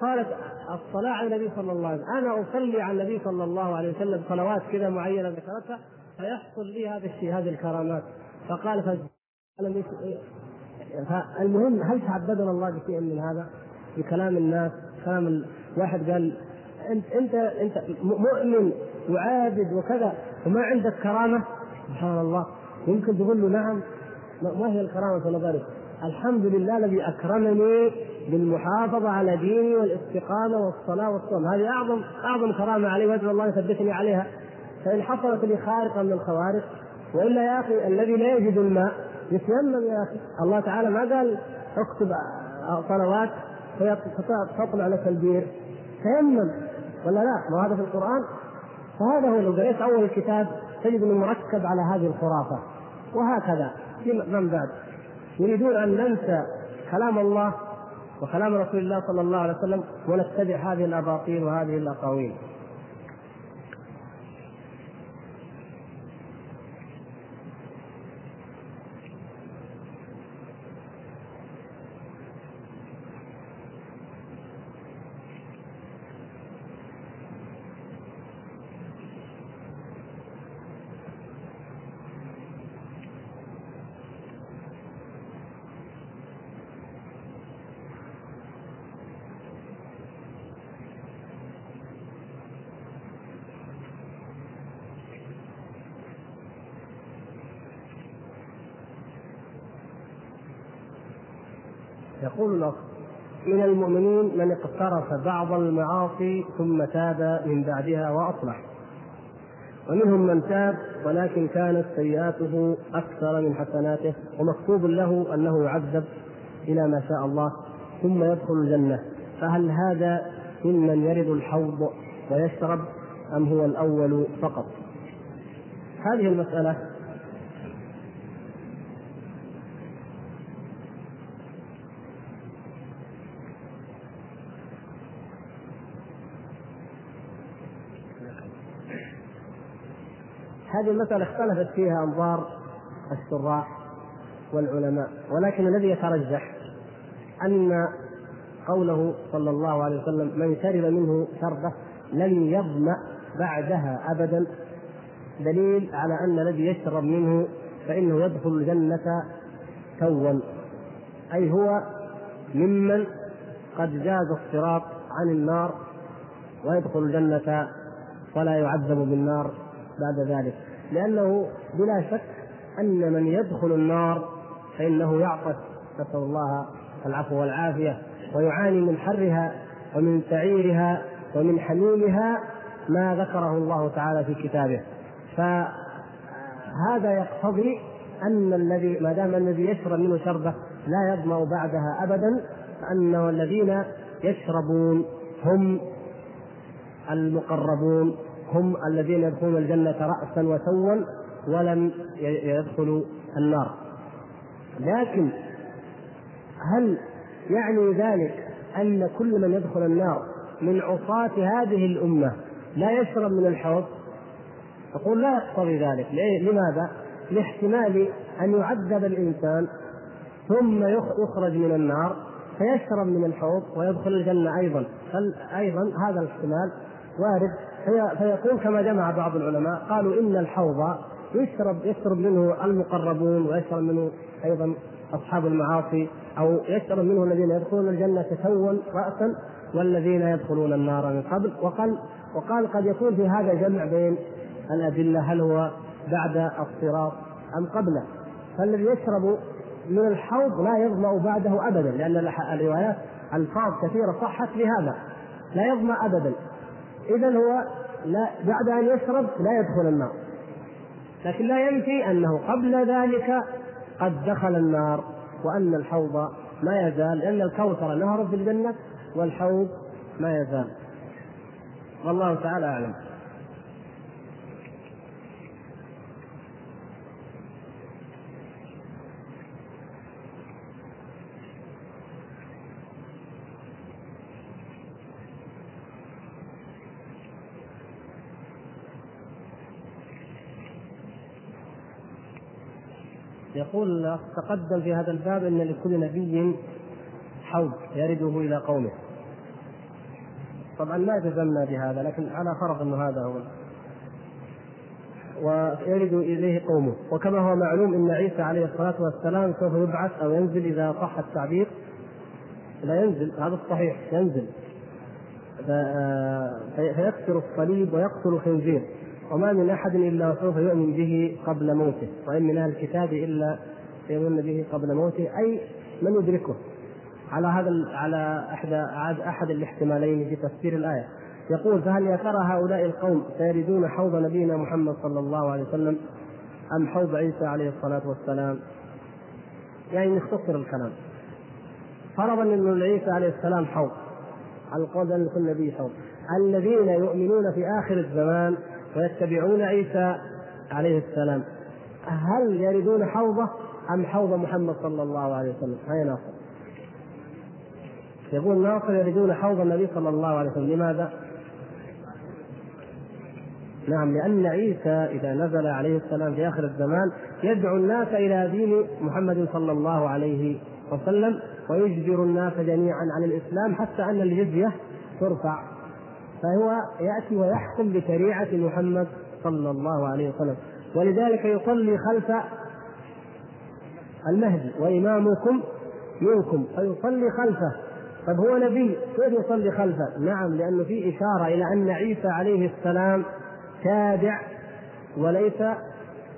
قالت الصلاة على النبي صلى الله عليه وسلم. أنا أصلي على النبي صلى الله عليه وسلم صلوات كذا معينة ذكرتها فيحصل لي هذا الشيء هذه الكرامات. فقال المهم هل تعبدنا الله بشيء من هذا؟ بكلام الناس كلام واحد قال أنت أنت أنت مؤمن وعابد وكذا وما عندك كرامة؟ سبحان الله. يمكن تقول له نعم ما هي الكرامة في نظرك؟ الحمد لله الذي أكرمني بالمحافظة على ديني والاستقامة والصلاة والصوم. هذه اعظم أعظم كرامة علي وادعو الله يثبتني عليها. فإن حصلت لي خارقه من الخوارق وإلا يا أخي الذي لا يجد الماء يتيمم يا أخي. الله تعالى ما قال اكتب صلوات فتطلع لك البير. تيمم. ولا لا؟ ما هذا في القرآن؟ فهذا هو لو قريت أول الكتاب تجد إنه مركب على هذه الخرافة. وهكذا من بعد؟ يريدون أن ننسى كلام الله وكلام رسول الله صلى الله عليه وسلم ونتبع هذه الأباطيل وهذه الأقاويل. يقول الأخ من المؤمنين من اقترف بعض المعاصي ثم تاب من بعدها وأصلح. ومنهم من تاب ولكن كانت سيئاته أكثر من حسناته ومكتوب له أنه يعذب إلى ما شاء الله ثم يدخل الجنة. فهل هذا ممن يرد الحوض ويشرب أم هو الأول فقط؟ هذه المسألة هذه المسألة اختلفت فيها أنظار الشراح والعلماء ولكن الذي يترجح أن قوله صلى الله عليه وسلم من شرب منه شربة لن يظمأ بعدها أبدا دليل على أن الذي يشرب منه فإنه يدخل الجنة توا أي هو ممن قد جاز الصراط عن النار ويدخل الجنة ولا يعذب بالنار. بعد ذلك. لأنه بلا شك أن من يدخل النار فإنه يعطش نسأل الله العفو والعافية. ويعاني من حرها ومن سعيرها ومن حميمها ما ذكره الله تعالى في كتابه. فهذا يقتضي أن الذي ما دام الذي يشرب منه شربة لا يظمأ بعدها أبدا فأنه الذين يشربون هم المقربون. هم الذين يدخلون الجنة رأسا وسوا ولم يدخلوا النار. لكن هل يعني ذلك أن كل من يدخل النار من عصاة هذه الأمة لا يشرب من الحوض؟ تقول لا يقتضي ذلك. لماذا؟ لاحتمال أن يعذب الإنسان ثم يخرج من النار فيشرب من الحوض ويدخل الجنة أيضا. أيضا هذا الاحتمال؟ وارد. في فيكون كما جمع بعض العلماء قالوا إن الحوض يشرب يشرب منه المقربون ويشرب منه أيضا أصحاب المعاصي أو يشرب منه الذين يدخلون الجنة تسوا رأسا والذين يدخلون النار من قبل. وقال وقال قد يكون في هذا جمع بين الأدلة هل هو بعد الصراط أم قبله. فالذي يشرب من الحوض لا يظمأ بعده أبدا لأن الروايات ألفاظ كثيرة صحت بهذا لا يظمأ أبدا. إذا هو لا بعد أن يشرب لا يدخل النار. لكن لا ينفي أنه قبل ذلك قد دخل النار وأن الحوض ما يزال لأن الكوثر نهر في الجنة والحوض ما يزال. والله تعالى أعلم. يقول تقدم في هذا الباب إن لكل نبي حوض يرده إلى قومه. طبعا ما جزمنا بهذا لكن على فرض إنه هذا هو. ويرد إليه قومه. وكما هو معلوم إن عيسى عليه الصلاة والسلام سوف يبعث أو ينزل إذا صح التعبير. لا ينزل هذا الصحيح ينزل. فيكسر الصليب ويقتل الخنزير. وما من أحد إلا سوف يؤمن به قبل موته وإن من أهل الكتاب إلا يؤمن به قبل موته. أي من يدركه؟ على هذا على احدى أحد الاحتمالين في تفسير الآية. يقول فهل يا ترى هؤلاء القوم سيردون حوض نبينا محمد صلى الله عليه وسلم أم حوض عيسى عليه الصلاة والسلام؟ يعني نختصر الكلام. فرضا إن عيسى عليه السلام حوض على القول ان كل نبي حوض. الذين يؤمنون في آخر الزمان ويتبعون عيسى عليه السلام هل يردون حوضه أم حوض محمد صلى الله عليه وسلم؟ هيا ناصر يقول ناصر يردون حوض النبي صلى الله عليه وسلم لماذا؟ نعم لأن عيسى إذا نزل عليه السلام في آخر الزمان يدعو الناس إلى دين محمد صلى الله عليه وسلم ويجبر الناس جميعا على الإسلام حتى أن الجزية ترفع فهو يأتي ويحكم بشريعة محمد صلى الله عليه وسلم. ولذلك يصلي خلف المهدي وإمامكم منكم. فيصلي خلفه. طيب هو نبي كيف يصلي خلفه؟ نعم لأنه في إشارة إلى أن عيسى عليه السلام تابع وليس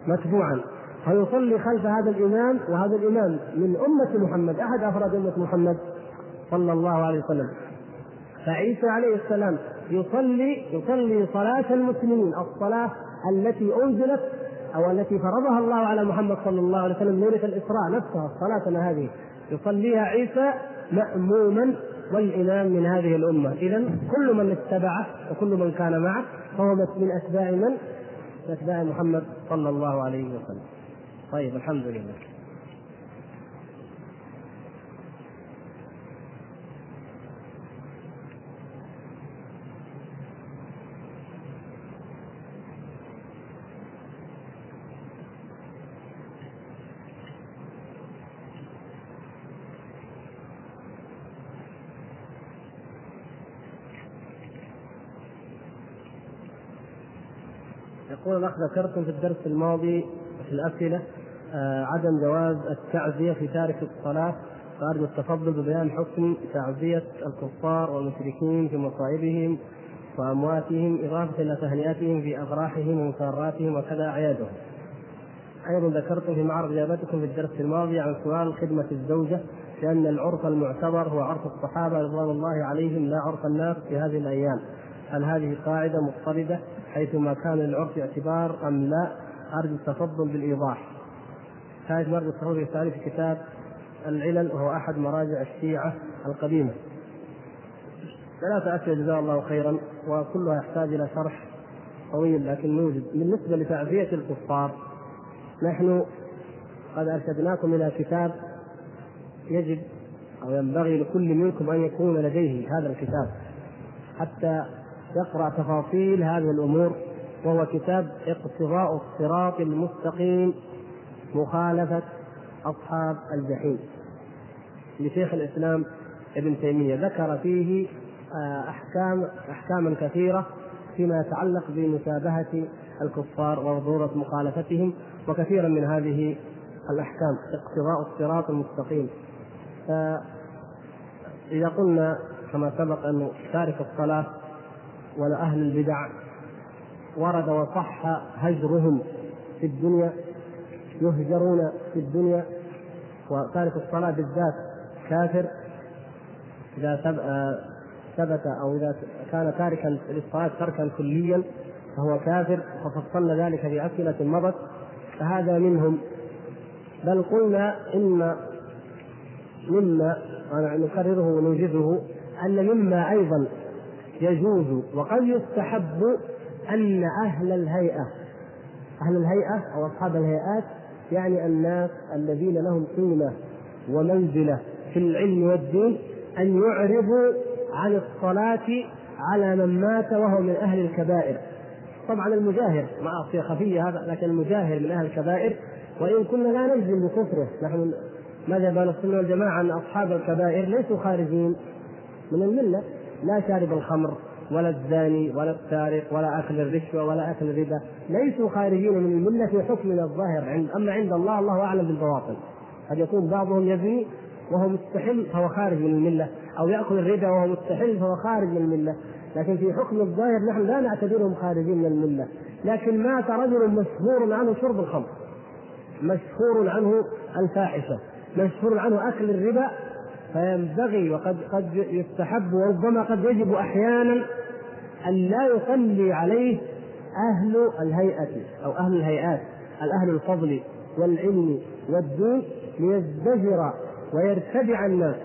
متبوعا. فيصلي خلف هذا الإمام وهذا الإمام من أمة محمد أحد أفراد أمة محمد صلى الله عليه وسلم. فعيسى عليه السلام يصلي يصلي صلاة المسلمين الصلاة التي أنزلت أو التي فرضها الله على محمد صلى الله عليه وسلم ليلة الإسراء نفسها صلاتنا هذه. يصليها عيسى مأموما والإمام من هذه الأمة. إذا كل من اتبعه وكل من كان معه فهو من أتباع من؟ من أتباع محمد صلى الله عليه وسلم. طيب الحمد لله. يقول الأخ ذكرتم في الدرس الماضي في الأسئلة آه عدم جواز التعزية في تارك الصلاة فأرجو التفضل ببيان حكم تعزية الكفار والمشركين في مصائبهم وأمواتهم إضافة إلى تهنئتهم في أفراحهم ومساراتهم وكذا اعيادهم. أيضا ذكرتم في معرض إجابتكم في الدرس الماضي عن سؤال خدمة الزوجة لأن العرف المعتبر هو عرف الصحابة رضوان الله عليهم لا عرف الناس في هذه الأيام. هل هذه قاعدة مضطردة حيثما كان للعرف اعتبار أم لا أرجو التفضل بالإيضاح. ثالث مرة التفضل الثاني في كتاب العلل وهو أحد مراجع الشيعة القديمة. ثلاثة أسئلة جزاه الله خيرا وكلها يحتاج إلى شرح طويل لكن نوجد بالنسبة لتعزية الكفار نحن قد أرشدناكم إلى كتاب يجب أو ينبغي لكل منكم أن يكون لديه هذا الكتاب حتى يقرأ تفاصيل هذه الأمور وهو كتاب اقتضاء الصراط المستقيم مخالفة أصحاب الجحيم. لشيخ الإسلام ابن تيمية ذكر فيه آه، أحكام أحكاما كثيرة فيما يتعلق بمشابهة الكفار وضرورة مخالفتهم وكثيرا من هذه الأحكام اقتضاء الصراط المستقيم. فإذا قلنا كما سبق أنه تارك الصلاة ولا أهل البدع ورد وصح هجرهم في الدنيا يهجرون في الدنيا وتارك الصلاة بالذات كافر. إذا ثبت أو إذا كان تاركا للصلاة تركا كليا فهو كافر وفصلنا ذلك في أسئلة مضت فهذا منهم. بل قلنا إن مما نكرره ونوجده أن مما أيضا يجوز وقد يستحب أن أهل الهيئة أهل الهيئة أو أصحاب الهيئات يعني الناس الذين لهم قيمة ومنزلة في العلم والدين أن يعرضوا عن الصلاة على من مات وهو من أهل الكبائر. طبعا المجاهر معصية خفية هذا لكن المجاهر من أهل الكبائر وإن كنا لا نجزم بكفره. نحن مذهب أهل السنة والجماعة أن أصحاب الكبائر ليسوا خارجين من الملة. لا شارب الخمر ولا الزاني ولا السارق ولا أكل الرشوة ولا أكل الربا. ليسوا خارجين من الملة في حكمنا الظاهر عند أما عند الله الله أعلم بالبواطن. قد يكون بعضهم يزني وهو مستحل فهو خارج من الملة أو يأكل الربا وهو مستحل فهو خارج من الملة. لكن في حكم الظاهر نحن لا نعتبرهم خارجين من الملة. لكن مات رجل مشهور عنه شرب الخمر مشهور عنه الفاحشة مشهور عنه أكل الربا فينبغي وقد قد يستحب وربما قد يجب أحيانا أن لا يصلي عليه أهل الهيئة أو أهل الهيئات الأهل الفضل والعلم والدين ليزدجر ويرتدع الناس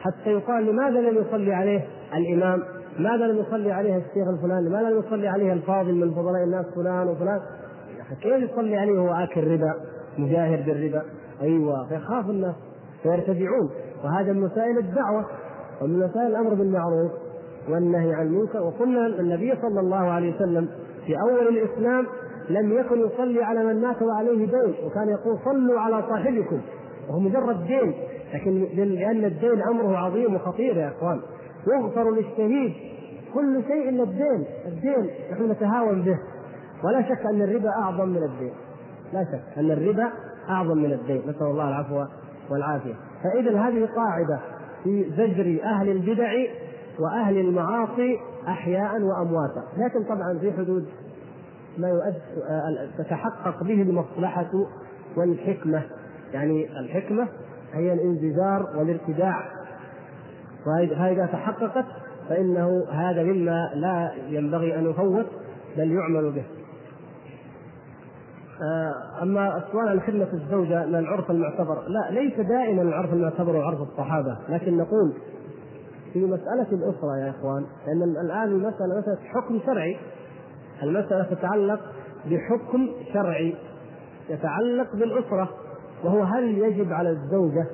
حتى يقال لماذا لم يصلي عليه الإمام؟ ماذا لم يصلي عليه الشيخ الفلاني؟ لماذا لم يصلي عليه الفاضل من فضلاء الناس فلان وفلان؟ كيف يصلي عليه وهو آكل ربا مجاهر بالربا؟ أيوه فيخاف الناس فيرتدعون وهذا من مسائل الدعوة ومن مسائل الأمر بالمعروف والنهي عن المنكر. وقلنا النبي صلى الله عليه وسلم في أول الإسلام لم يكن يصلي على من مات وعليه دين وكان يقول صلوا على صاحبكم وهو مجرد دين لكن لأن الدين أمره عظيم وخطير يا إخوان. يغفر للشهيد كل شيء إلا الدين، الدين نحن نتهاون به. ولا شك أن الربا أعظم من الدين. لا شك أن الربا أعظم من الدين. نسأل الله العفو والعافية. فإذا هذه قاعدة في زجر أهل البدع وأهل المعاصي أحياء وأمواتا. لكن طبعا في حدود ما تتحقق به المصلحة والحكمة. يعني الحكمة هي الانزجار والارتداع وإذا تحققت فإنه هذا مما لا ينبغي أن يفوت بل يعمل به. أما السؤال عن خدمه الزوجة من العرف المعتبر لا ليس دائما العرف المعتبر وعرف الصحابة لكن نقول في مسألة الاسره يا إخوان لأن الآن المساله مساله حكم شرعي المسألة تتعلق بحكم شرعي يتعلق بالأسرة وهو هل يجب على الزوجة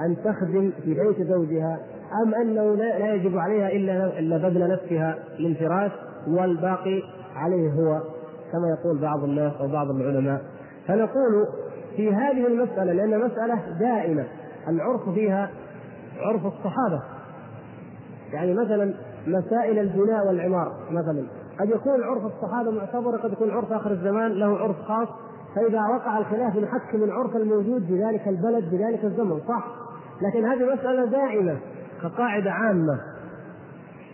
أن تخدم في بيت زوجها أم أنه لا يجب عليها إلا إلا بذل نفسها للفراش والباقي عليه هو كما يقول بعض الناس أو بعض العلماء. فنقول في هذه المسألة لأن مسألة دائمة العرف فيها عرف الصحابة. يعني مثلا مسائل البناء والعمار مثلا. قد يكون عرف الصحابة معتبر قد يكون عرف آخر الزمان له عرف خاص. فإذا وقع الخلاف نحكم العرف الموجود في ذلك البلد في ذلك الزمن صح. لكن هذه مسألة دائمة كقاعدة عامة.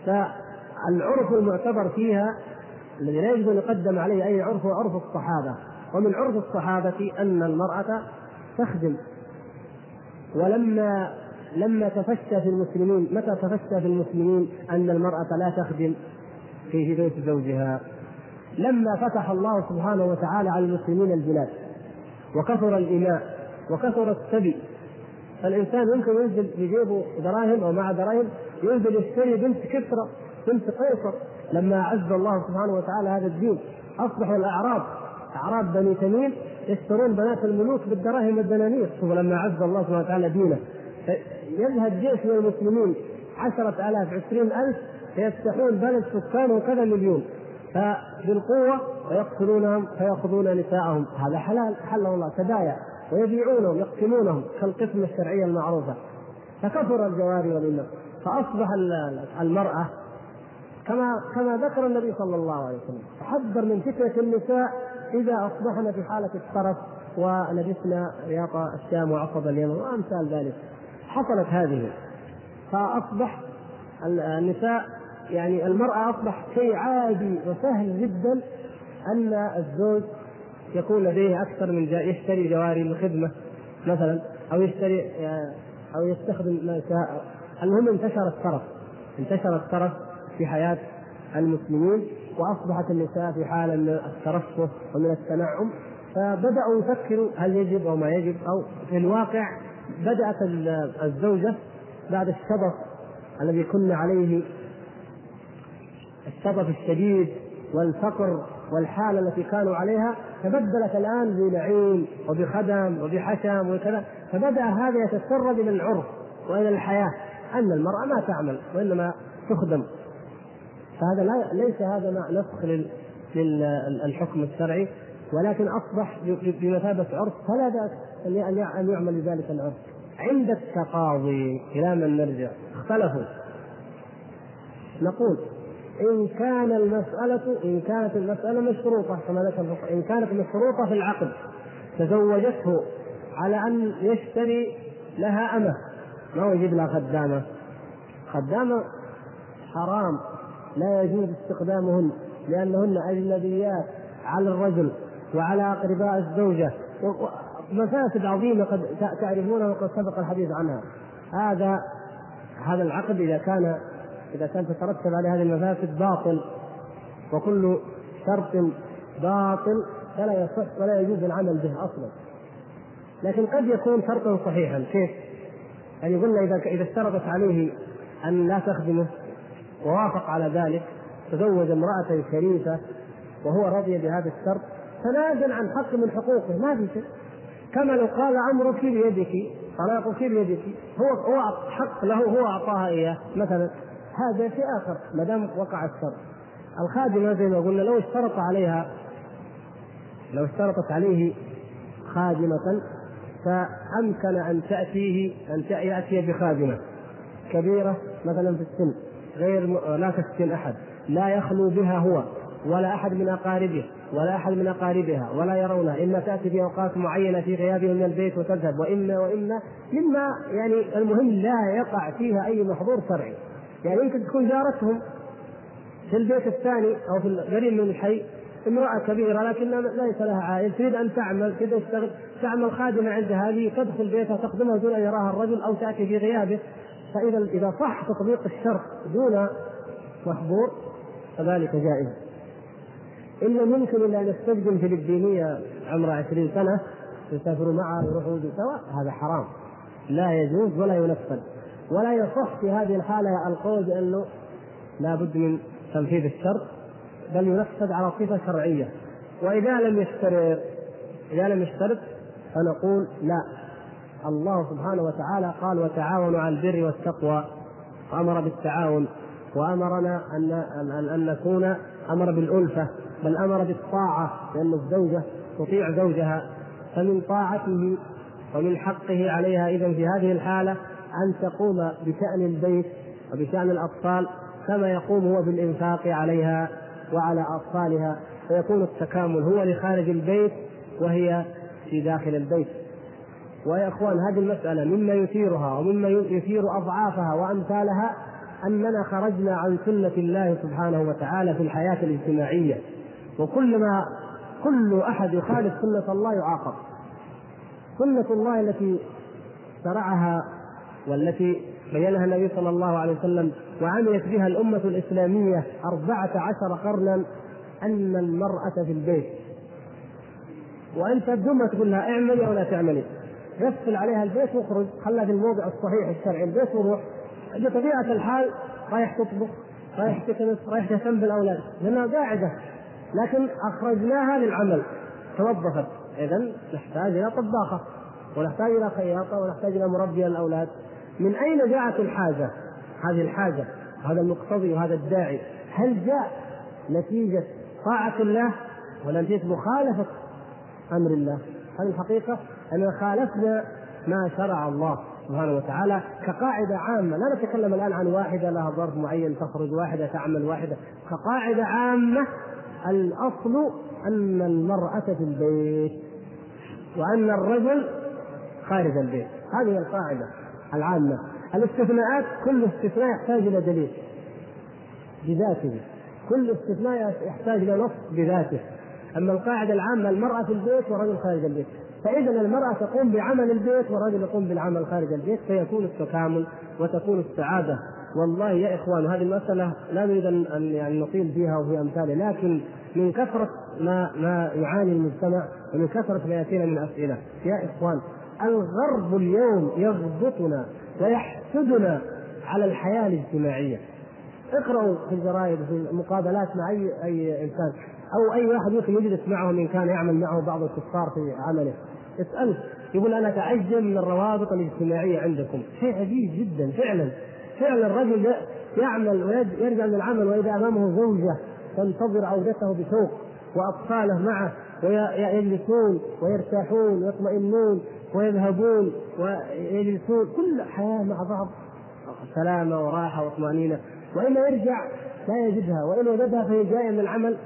فالعرف المعتبر فيها الذي لا يجوز أن يقدم عليه أي عرف هو عرف الصحابة. ومن عرف الصحابة أن المرأة تخدم. ولما لما تفشى في المسلمين متى تفشى في المسلمين أن المرأة لا تخدم في بيت زوجها؟ لما فتح الله سبحانه وتعالى على المسلمين البلاد. وكثر الإناء وكثر السبي. فالإنسان يمكن ينزل في جيبه دراهم أو مع دراهم ينزل يشتري بنت كسرى بنت قيصر. لما اعز الله سبحانه وتعالى هذا الدين اصبحوا الأعراب أعراب بني تميم يشترون بنات الملوك بالدراهم والدنانير. ثم لما اعز الله سبحانه وتعالى دينه يذهب جيش من المسلمين عشرة آلاف عشرين ألف فيفتحون بلد سكانه كذا مليون. فبالقوة فيقتلونهم فيأخذون نساءهم. هذا حلال حله الله تبايع. ويبيعونهم يقتلونهم كالقسمة الشرعية المعروفة. فكثر الجواري والإناث. فأصبح المرأة كما كما ذكر النبي صلى الله عليه وسلم حذر من فتنة النساء إذا أصبحن في حالة الترف ولبسنا رياض الشام وعصب اليمن. وأمثال ذلك. حصلت هذه. فأصبح النساء يعني المرأة أصبح شيء عادي وسهل جدا أن الزوج يكون لديه أكثر من يشتري جواري للخدمة مثلا أو يشتري أو يستخدم ما شاء المهم انتشر الترف. انتشر الترف في حياة المسلمين وأصبحت النساء في حالة من الترفه ومن التنعم فبدأوا يفكروا هل يجب أو ما يجب أو في الواقع بدأت الزوجة بعد الشبط الذي كنا عليه الشطف الشديد والفقر والحاله التي كانوا عليها تبدلت الآن بنعيم وبخدم وبحشم وكذا فبدأ هذا يتسرب إلى العرف وإلى الحياة أن المرأة ما تعمل وإنما تخدم. فهذا لا ليس هذا مع نسخ للحكم الشرعي ولكن أصبح بمثابة عرف فلا بأس أن يعمل بذلك العرف. عند التقاضي إلى من نرجع؟ اختلفوا. نقول إن كان المسألة إن كانت المسألة مشروطة كما ذكر إن كانت مشروطة في العقد تزوجته على أن يشتري لها أمة. ما يجيب لها خدامة؟ خدامة حرام. لا يجوز استخدامهن لأنهن أجنبيات على الرجل وعلى أقرباء الزوجة. مفاسد عظيمة قد تعرفونها وقد سبق الحديث عنها. هذا هذا العقد إذا كان إذا كانت تترتب على هذه المفاسد باطل. وكل شرط باطل فلا يصح ولا يجوز العمل به أصلا. لكن قد يكون شرطا صحيحا كيف؟ يعني قلنا إذا إذا اشترطت عليه أن لا تخدمه ووافق على ذلك تزوج امرأة شريفة وهو رضي بهذا الشرط تنازل عن حق من حقوقه ما في شيء. كما لو قال امرك بيدك طلاقك بيدك هو هو حق له هو أعطاها إياه مثلا. هذا شيء آخر ما دام وقع الشرط. الخادمة زي ما قلنا لو اشترط عليها لو اشترطت عليه خادمة فأمكن أن تأتيه أن يأتي بخادمة كبيرة مثلا في السن. غير لا تسكن أحد. لا يخلو بها هو ولا أحد من أقاربه ولا أحد من أقاربها ولا يرونها إما تأتي في أوقات معينة في غيابه من البيت وتذهب وإما وإما مما يعني المهم لا يقع فيها أي محظور شرعي. يعني يمكن تكون جارتهم في البيت الثاني أو في القريب من الحي امرأة كبيرة لكن ليس لها عائل تريد أن تعمل تريد تشتغل تعمل خادمة عند هذه تدخل بيتها تخدمها دون أن يراها الرجل أو تأتي في غيابه. فإذا إذا صح تطبيق الشرط دون محظور فذلك جائز. إن ممكن إلا أن يستخدم فلبينية عمرها 20 سنة يسافروا معها يروحوا سوا هذا حرام. لا يجوز ولا ينفذ. ولا يصح في هذه الحالة القول بأنه لا بد من تنفيذ الشرط بل ينفذ على صفة شرعية. وإذا لم يشترط إذا لم يشترط فنقول لا. الله سبحانه وتعالى قال وتعاونوا على البر والتقوى. وأمر بالتعاون وأمرنا أن أن أن نكون أمر بالألفة بل أمر بالطاعة لأن الزوجة تطيع زوجها فمن طاعته ومن حقه عليها إذا في هذه الحالة أن تقوم بشأن البيت وبشأن الأطفال كما يقوم هو بالإنفاق عليها وعلى أطفالها فيكون التكامل هو لخارج البيت وهي في داخل البيت. ويا إخوان هذه المسألة مما يثيرها ومما يثير أضعافها وأمثالها أننا خرجنا عن سنة الله سبحانه وتعالى في الحياة الاجتماعية. وكلما كل أحد يخالف سنة الله يعاقب. سنة الله التي شرعها والتي بينها النبي صلى الله عليه وسلم وعملت بها الأمة الإسلامية أربعة عشر قرنا أن المرأة في البيت. وأنت بدون تقول لها اعملي أو لا تعملي. قفل عليها البيت واخرج. خلها في الموضع الصحيح الشرعي. البيت وروح. بطبيعة الحال رايح تطبخ رايح تكنس رايح تهتم بالأولاد. لأنها قاعدة. لكن أخرجناها للعمل. توظفت. إذا نحتاج إلى طباخة ونحتاج إلى خياطة ونحتاج إلى مربية للأولاد من أين جاءت الحاجة؟ هذه الحاجة هذا المقتضي وهذا الداعي. هل جاء نتيجة طاعة الله ولا نتيجة مخالفة أمر الله؟ هذه الحقيقة أننا خالفنا ما شرع الله سبحانه وتعالى كقاعدة عامة. لا نتكلم الآن عن واحدة لها ظرف معين تخرج واحدة تعمل واحدة. كقاعدة عامة الأصل أن المرأة في البيت وأن الرجل خارج البيت. هذه القاعدة العامة. الاستثناءات كل استثناء يحتاج إلى دليل بذاته. كل استثناء يحتاج إلى نص بذاته. أما القاعدة العامة المرأة في البيت والرجل خارج البيت. فإذا المرأة تقوم بعمل البيت والرجل يقوم بالعمل خارج البيت فيكون التكامل وتكون السعادة. والله يا إخوان هذه المسألة لا نريد أن يعني نطيل فيها وفي أمثالها لكن من كثرة ما ما يعاني المجتمع ومن كثرة ما يأتينا من أسئلة. يا إخوان الغرب اليوم يضبطنا ويحسدنا على الحياة الاجتماعية. اقرأوا في الجرائد في المقابلات مع أي أي إنسان أو أي واحد يمكن يجلس معه إن كان يعمل معه بعض الكفار في عمله. اسأله يقول أنا أتعجب من الروابط الاجتماعية عندكم. شيء عجيب جدا فعلا. فعلا الرجل يعمل ويرجع من العمل وإذا أمامه زوجة تنتظر عودته بشوق وأطفاله معه ويجلسون ويرتاحون ويطمئنون ويذهبون ويجلسون. كل حياة مع بعض سلامة وراحة وطمأنينة وإلا يرجع لا يجدها وإن وجدها فهي جاية من العمل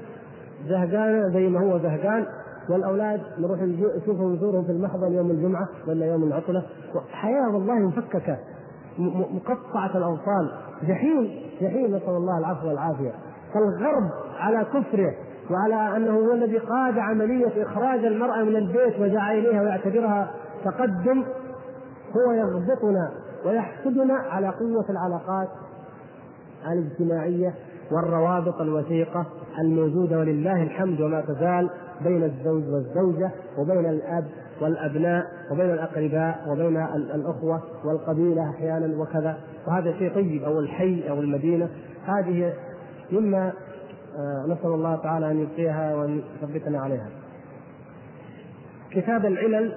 زهقانة زي ما هو زهقان. والأولاد نروح نشوفهم نزورهم في المحضن يوم الجمعة ولا يوم العطلة. حياه والله مفككة. مقطعة الأوصال. جحيم. جحيم نسأل الله العفو والعافية. فالغرب على كفره وعلى أنه هو الذي قاد عملية إخراج المرأة من البيت وجاء إليها ويعتبرها تقدم. هو يغبطنا ويحسدنا على قوة العلاقات الاجتماعية والروابط الوثيقة الموجودة ولله الحمد وما تزال. بين الزوج والزوجة وبين الأب والأبناء وبين الأقرباء وبين الأخوة والقبيلة أحيانا وكذا. وهذا شيء طيب أو الحي أو المدينة. هذه مما آه، نسأل الله تعالى أن يبقيها وأن يثبتنا عليها. كتاب العلل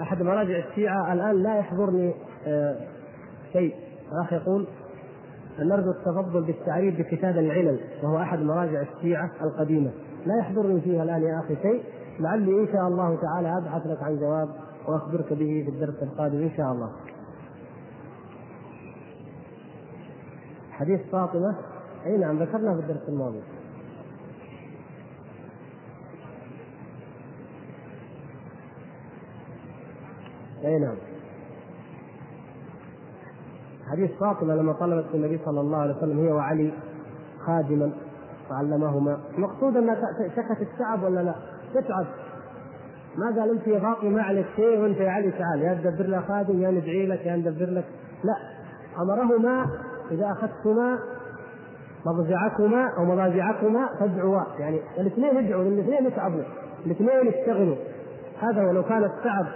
أحد مراجع الشيعة الآن لا يحضرني آه، شيء. الأخ يقول نرجو التفضل بالتعريف بكتاب العلل وهو أحد مراجع الشيعة القديمة. لا يحضرني فيها الآن يا أخي شيء لعلي إن شاء الله تعالى أبحث لك عن جواب وأخبرك به في الدرس القادم إن شاء الله. حديث فاطمة أي نعم ذكرناه في الدرس الماضي. أي نعم. حديث فاطمة لما طلبت النبي صلى الله عليه وسلم هي وعلي خادما فعلمهما. المقصود أنها شكت التعب ولا لا؟ تتعب. ما قال أنت يا فاطمة ما عليك شيء وأنت يا علي تعال يا تدبر لها خادم يا ندعي لك يا ندبر لك. لا. أمرهما إذا أخذتما مضجعكما أو مضاجعكما فادعوا. يعني الاثنين يدعوا الاثنين يتعبوا الاثنين يشتغلوا هذا ولو كان التعب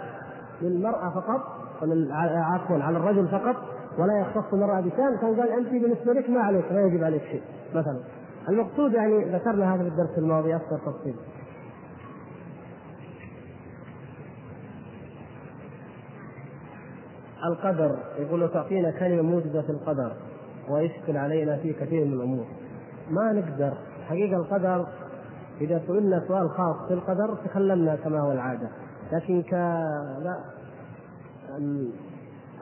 للمرأة فقط عفوا على الرجل فقط ولا يختص المراه بشان كان قال أنت بالنسبة لك ما عليك لا يجب عليك شيء مثلا. المقصود يعني ذكرنا هذا في الدرس الماضي أكثر تفصيل. القدر يقول تعطينا كلمة موجوده في القدر ويشكل علينا في كثير من الأمور. ما نقدر حقيقة القدر إذا سئلنا سؤال خاص في القدر تكلمنا كما هو العادة. لكن ك لا.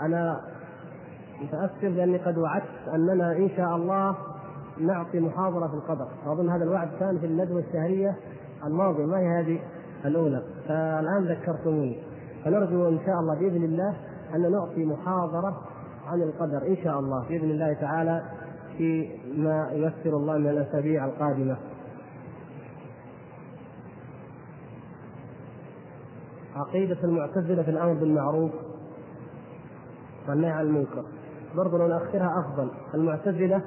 أنا متاسف لاني قد وعدت أننا إن شاء الله نعطي محاضرة في القدر. واظن هذا الوعد كان في الندوة الشهرية الماضية ما هي هذه؟ الأولى. فالآن ذكرتموني. فنرجو إن شاء الله بإذن الله أن نعطي محاضرة عن القدر إن شاء الله بإذن الله تعالى في ما ييسر الله من الأسابيع القادمة. عقيدة المعتزلة في الأمر بالمعروف والنهي عن المنكر. برضو لو نأخرها أفضل. المعتزلة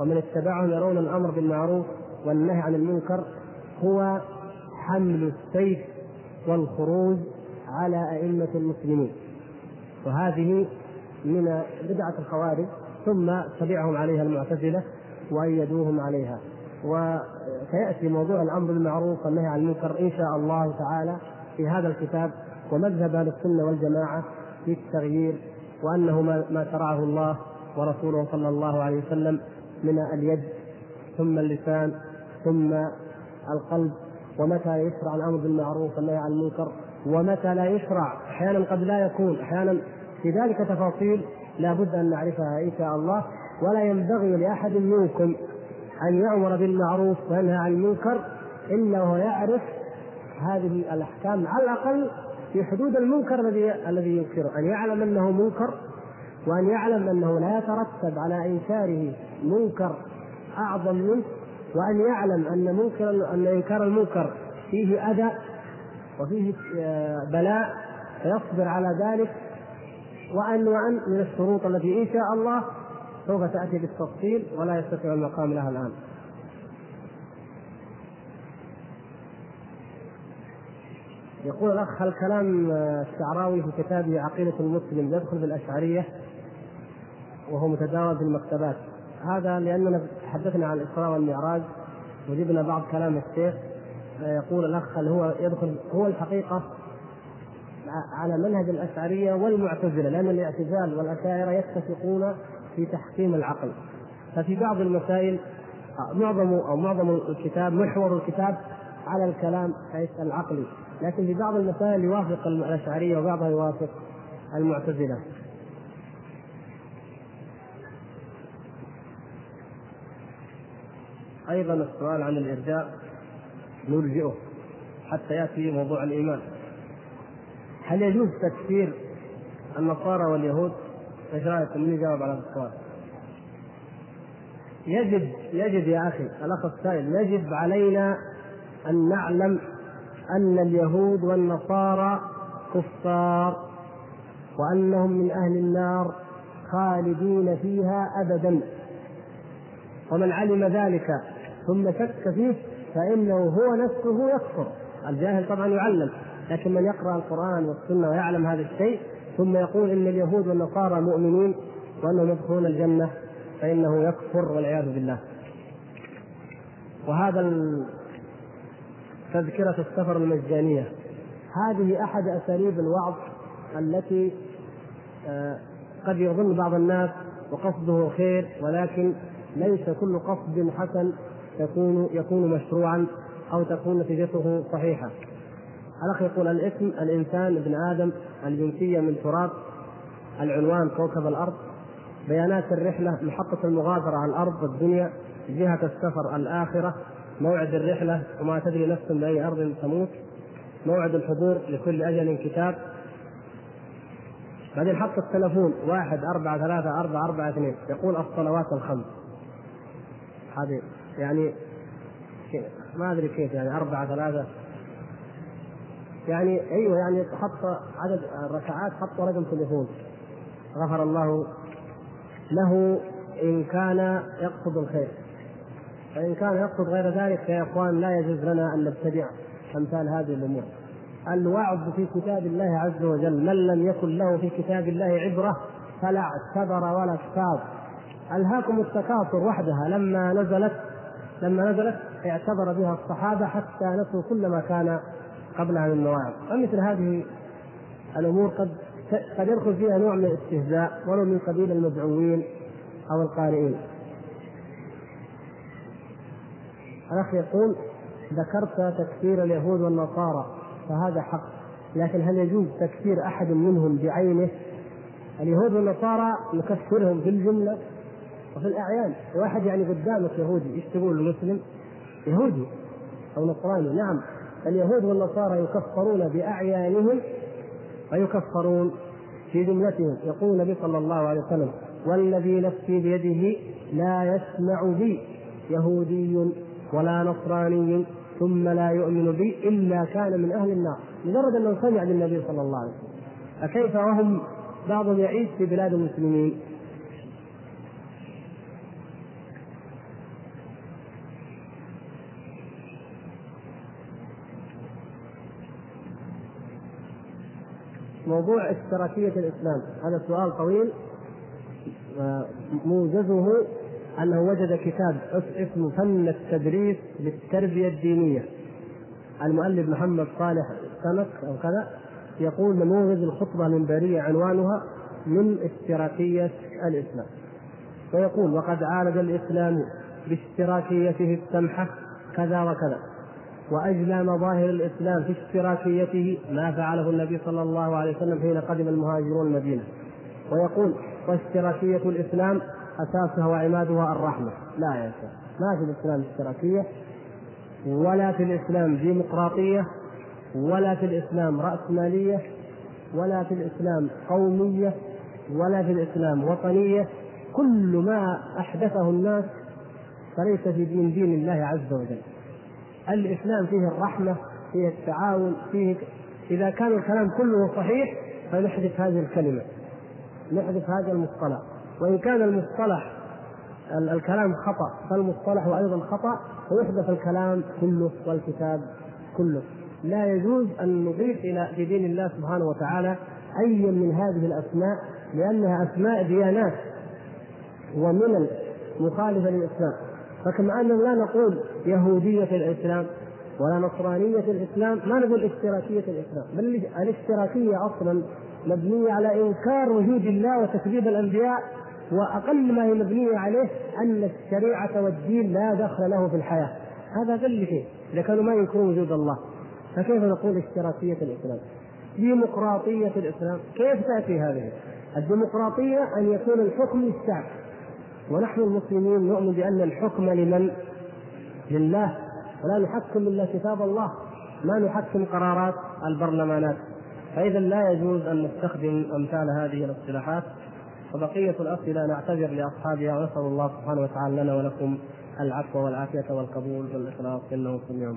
ومن اتبعهم يرون الأمر بالمعروف والنهي عن المنكر هو حمل السيف والخروج على أئمة المسلمين. وهذه من بدعة الخوارج ثم تبعهم عليها المعتزلة وأيدوهم عليها. وسيأتي موضوع الأمر بالمعروف والنهي عن المنكر إن شاء الله تعالى في هذا الكتاب ومذهب أهل السنة والجماعة في التغيير وأنه ما شرعه الله ورسوله صلى الله عليه وسلم من اليد ثم اللسان ثم القلب ومتى يشرع الأمر بالمعروف والنهي عن المنكر ومتى لا يشرع أحيانا قد لا يكون أحيانا في ذلك تفاصيل لا بد أن نعرفها إن شاء الله. ولا ينبغي لأحد منكم أن يأمر بالمعروف وينهى عن المنكر الا وهو يعرف هذه الأحكام على الأقل في حدود المنكر الذي الذي ينكره أن يعلم أنه منكر وأن يعلم أنه لا يترتب على إنكاره منكر أعظم منه وأن يعلم أن منكر أن إنكار المنكر فيه أذى وفيه آه، بلاء فيصبر على ذلك وان وأن من الشروط التي إن شاء الله سوف تأتي بالتفصيل ولا يستطيع المقام لها الآن. يقول الأخ هل كلام الشعراوي في كتابه عقيدة المسلم يدخل في الأشعرية وهو متداول في المكتبات. هذا لأننا تحدثنا عن الإسراء والمعراج وجبنا بعض كلام الشيخ يقول الأخ هل هو يدخل هو الحقيقة على منهج الأشعرية والمعتزلة لأن الاعتزال والأشاعرة يتفقون في تحكيم العقل. ففي بعض المسائل معظم أو معظم الكتاب محور الكتاب على الكلام حيث العقلي. لكن في بعض المسائل يوافق الأشعرية وبعضها يوافق المعتزلة. أيضا السؤال عن الإرجاء نلجئه حتى يأتي موضوع الإيمان هل يجوز تكفير النصارى واليهود؟ إيش رايكم من يجاوب على هذا السؤال؟ يجب يجب يا أخي الأخ السائل يجب علينا أن نعلم أن اليهود والنصارى كفار وأنهم من أهل النار خالدين فيها ابدا ومن علم ذلك ثم شك فيه فإنه هو نفسه يكفر. الجاهل طبعا يعلم لكن من يقرأ القرآن والسنة ويعلم هذا الشيء ثم يقول إن اليهود والنصارى مؤمنين وأنهم يدخلون الجنة فإنه يكفر والعياذ بالله. وهذا تذكرة السفر المجانية. هذه أحد أساليب الوعظ التي آه، قد يظن بعض الناس وقصده خير ولكن ليس كل قصد حسن يكون يكون مشروعا أو تكون نتيجته صحيحة. الأخ يقول الاسم الإنسان ابن آدم الجنسية من تراب العنوان كوكب الأرض. بيانات الرحلة محطة المغادرة على الأرض والدنيا جهة السفر الآخرة موعد الرحلة وما تدري نفس بأي أرض تموت. موعد الحضور لكل أجل كتاب. بعدين حط التلفون واحد أربعة ثلاثة أربعة أربعة اثنين. يقول الصلوات الخمس. هذه يعني ما أدري كيف يعني أربعة ثلاثة. يعني أيوه يعني حط عدد الركعات حط رقم تليفون. غفر الله له إن كان يقصد الخير. فإن كان يقصد غير ذلك يا إخوان لا يجوز لنا أن نبتدع أمثال هذه الأمور. الوعظ في كتاب الله عز وجل من لم يكن له في كتاب الله عبرة فلا اعتبر ولا اكتاب. ألهاكم التكاثر وحدها لما نزلت لما نزلت اعتبر بها الصحابة حتى نسوا كل ما كان قبلها من مواعظ. ومثل هذه الأمور قد قد يدخل فيها نوع من الاستهزاء ولو من قبيل المدعوين أو القارئين. الأخ يقول ذكرت تكفير اليهود والنصارى فهذا حق. لكن هل يجوز تكفير أحد منهم بعينه؟ اليهود والنصارى نكفرهم في الجملة؟ وفي الأعيان واحد يعني قدامك يهودي إيش تقول المسلم؟ يهودي أو نصراني؟ نعم اليهود والنصارى يكفرون بأعيانهم ويكفرون في جملتهم يقول النبي صلى الله عليه وسلم والذي نفسي بيده لا يسمع بي يهودي ولا نصراني ثم لا يؤمن بي إلا كان من أهل النار. مجرد أنه سمع بالنبي صلى الله عليه وسلم. فكيف وهم بعضهم يعيش في بلاد المسلمين؟ موضوع اشتراكية الإسلام. هذا سؤال طويل موجزه أنه وجد كتاب اسمه فن التدريس للتربية الدينية. المؤلف محمد صالح سمك أو كذا يقول نموذج الخطبة المنبرية عنوانها من اشتراكية الإسلام. ويقول وقد عالج الإسلام باشتراكيته السمحة كذا وكذا. وأجلى مظاهر الإسلام في اشتراكيته ما فعله النبي صلى الله عليه وسلم حين قدم المهاجرون المدينة. ويقول واشتراكية الإسلام أساسها وعمادها الرحمة. لا يا شيخ ما في الإسلام اشتراكية ولا في الإسلام ديمقراطية ولا في الإسلام رأسمالية ولا في الإسلام قومية ولا في الإسلام وطنية. كل ما أحدثه الناس فليس في دين دين الله عز وجل. الإسلام فيه الرحمة فيه التعاون فيه إذا كان الكلام كله صحيح فنحذف هذه الكلمة نحذف هذا المصطلح. وإن كان المصطلح الكلام خطأ فالمصطلح أيضا خطأ ويحدث الكلام كله والكتاب كله. لا يجوز أن نضيف إلى في دين الله سبحانه وتعالى أي من هذه الأسماء لأنها أسماء ديانات ومن مخالفة للإسلام. فكما أننا لا نقول يهودية الإسلام ولا نصرانية الإسلام ما نقول اشتراكية الإسلام بل الاشتراكية أصلا مبنية على إنكار وجود الله وتكذيب الأنبياء وأقل ما هي مبنية عليه أن الشريعة والدين لا دخل له في الحياة هذا أقل شيء إذا كانوا ما ينكرون وجود الله فكيف نقول اشتراكية الإسلام؟ ديمقراطية الإسلام كيف تأتي هذه؟ الديمقراطية أن يكون الحكم للشعب ونحن المسلمين نؤمن بأن الحكم لمن؟ لله. ولا نحكم إلا كتاب الله. ما نحكم قرارات البرلمانات. فإذا لا يجوز أن نستخدم أمثال هذه الاصطلاحات. وبقية الأسئلة نعتذر لأصحابها ونسأل الله سبحانه وتعالى لنا ولكم العفو والعافية والقبول والإخلاص. إنه سميع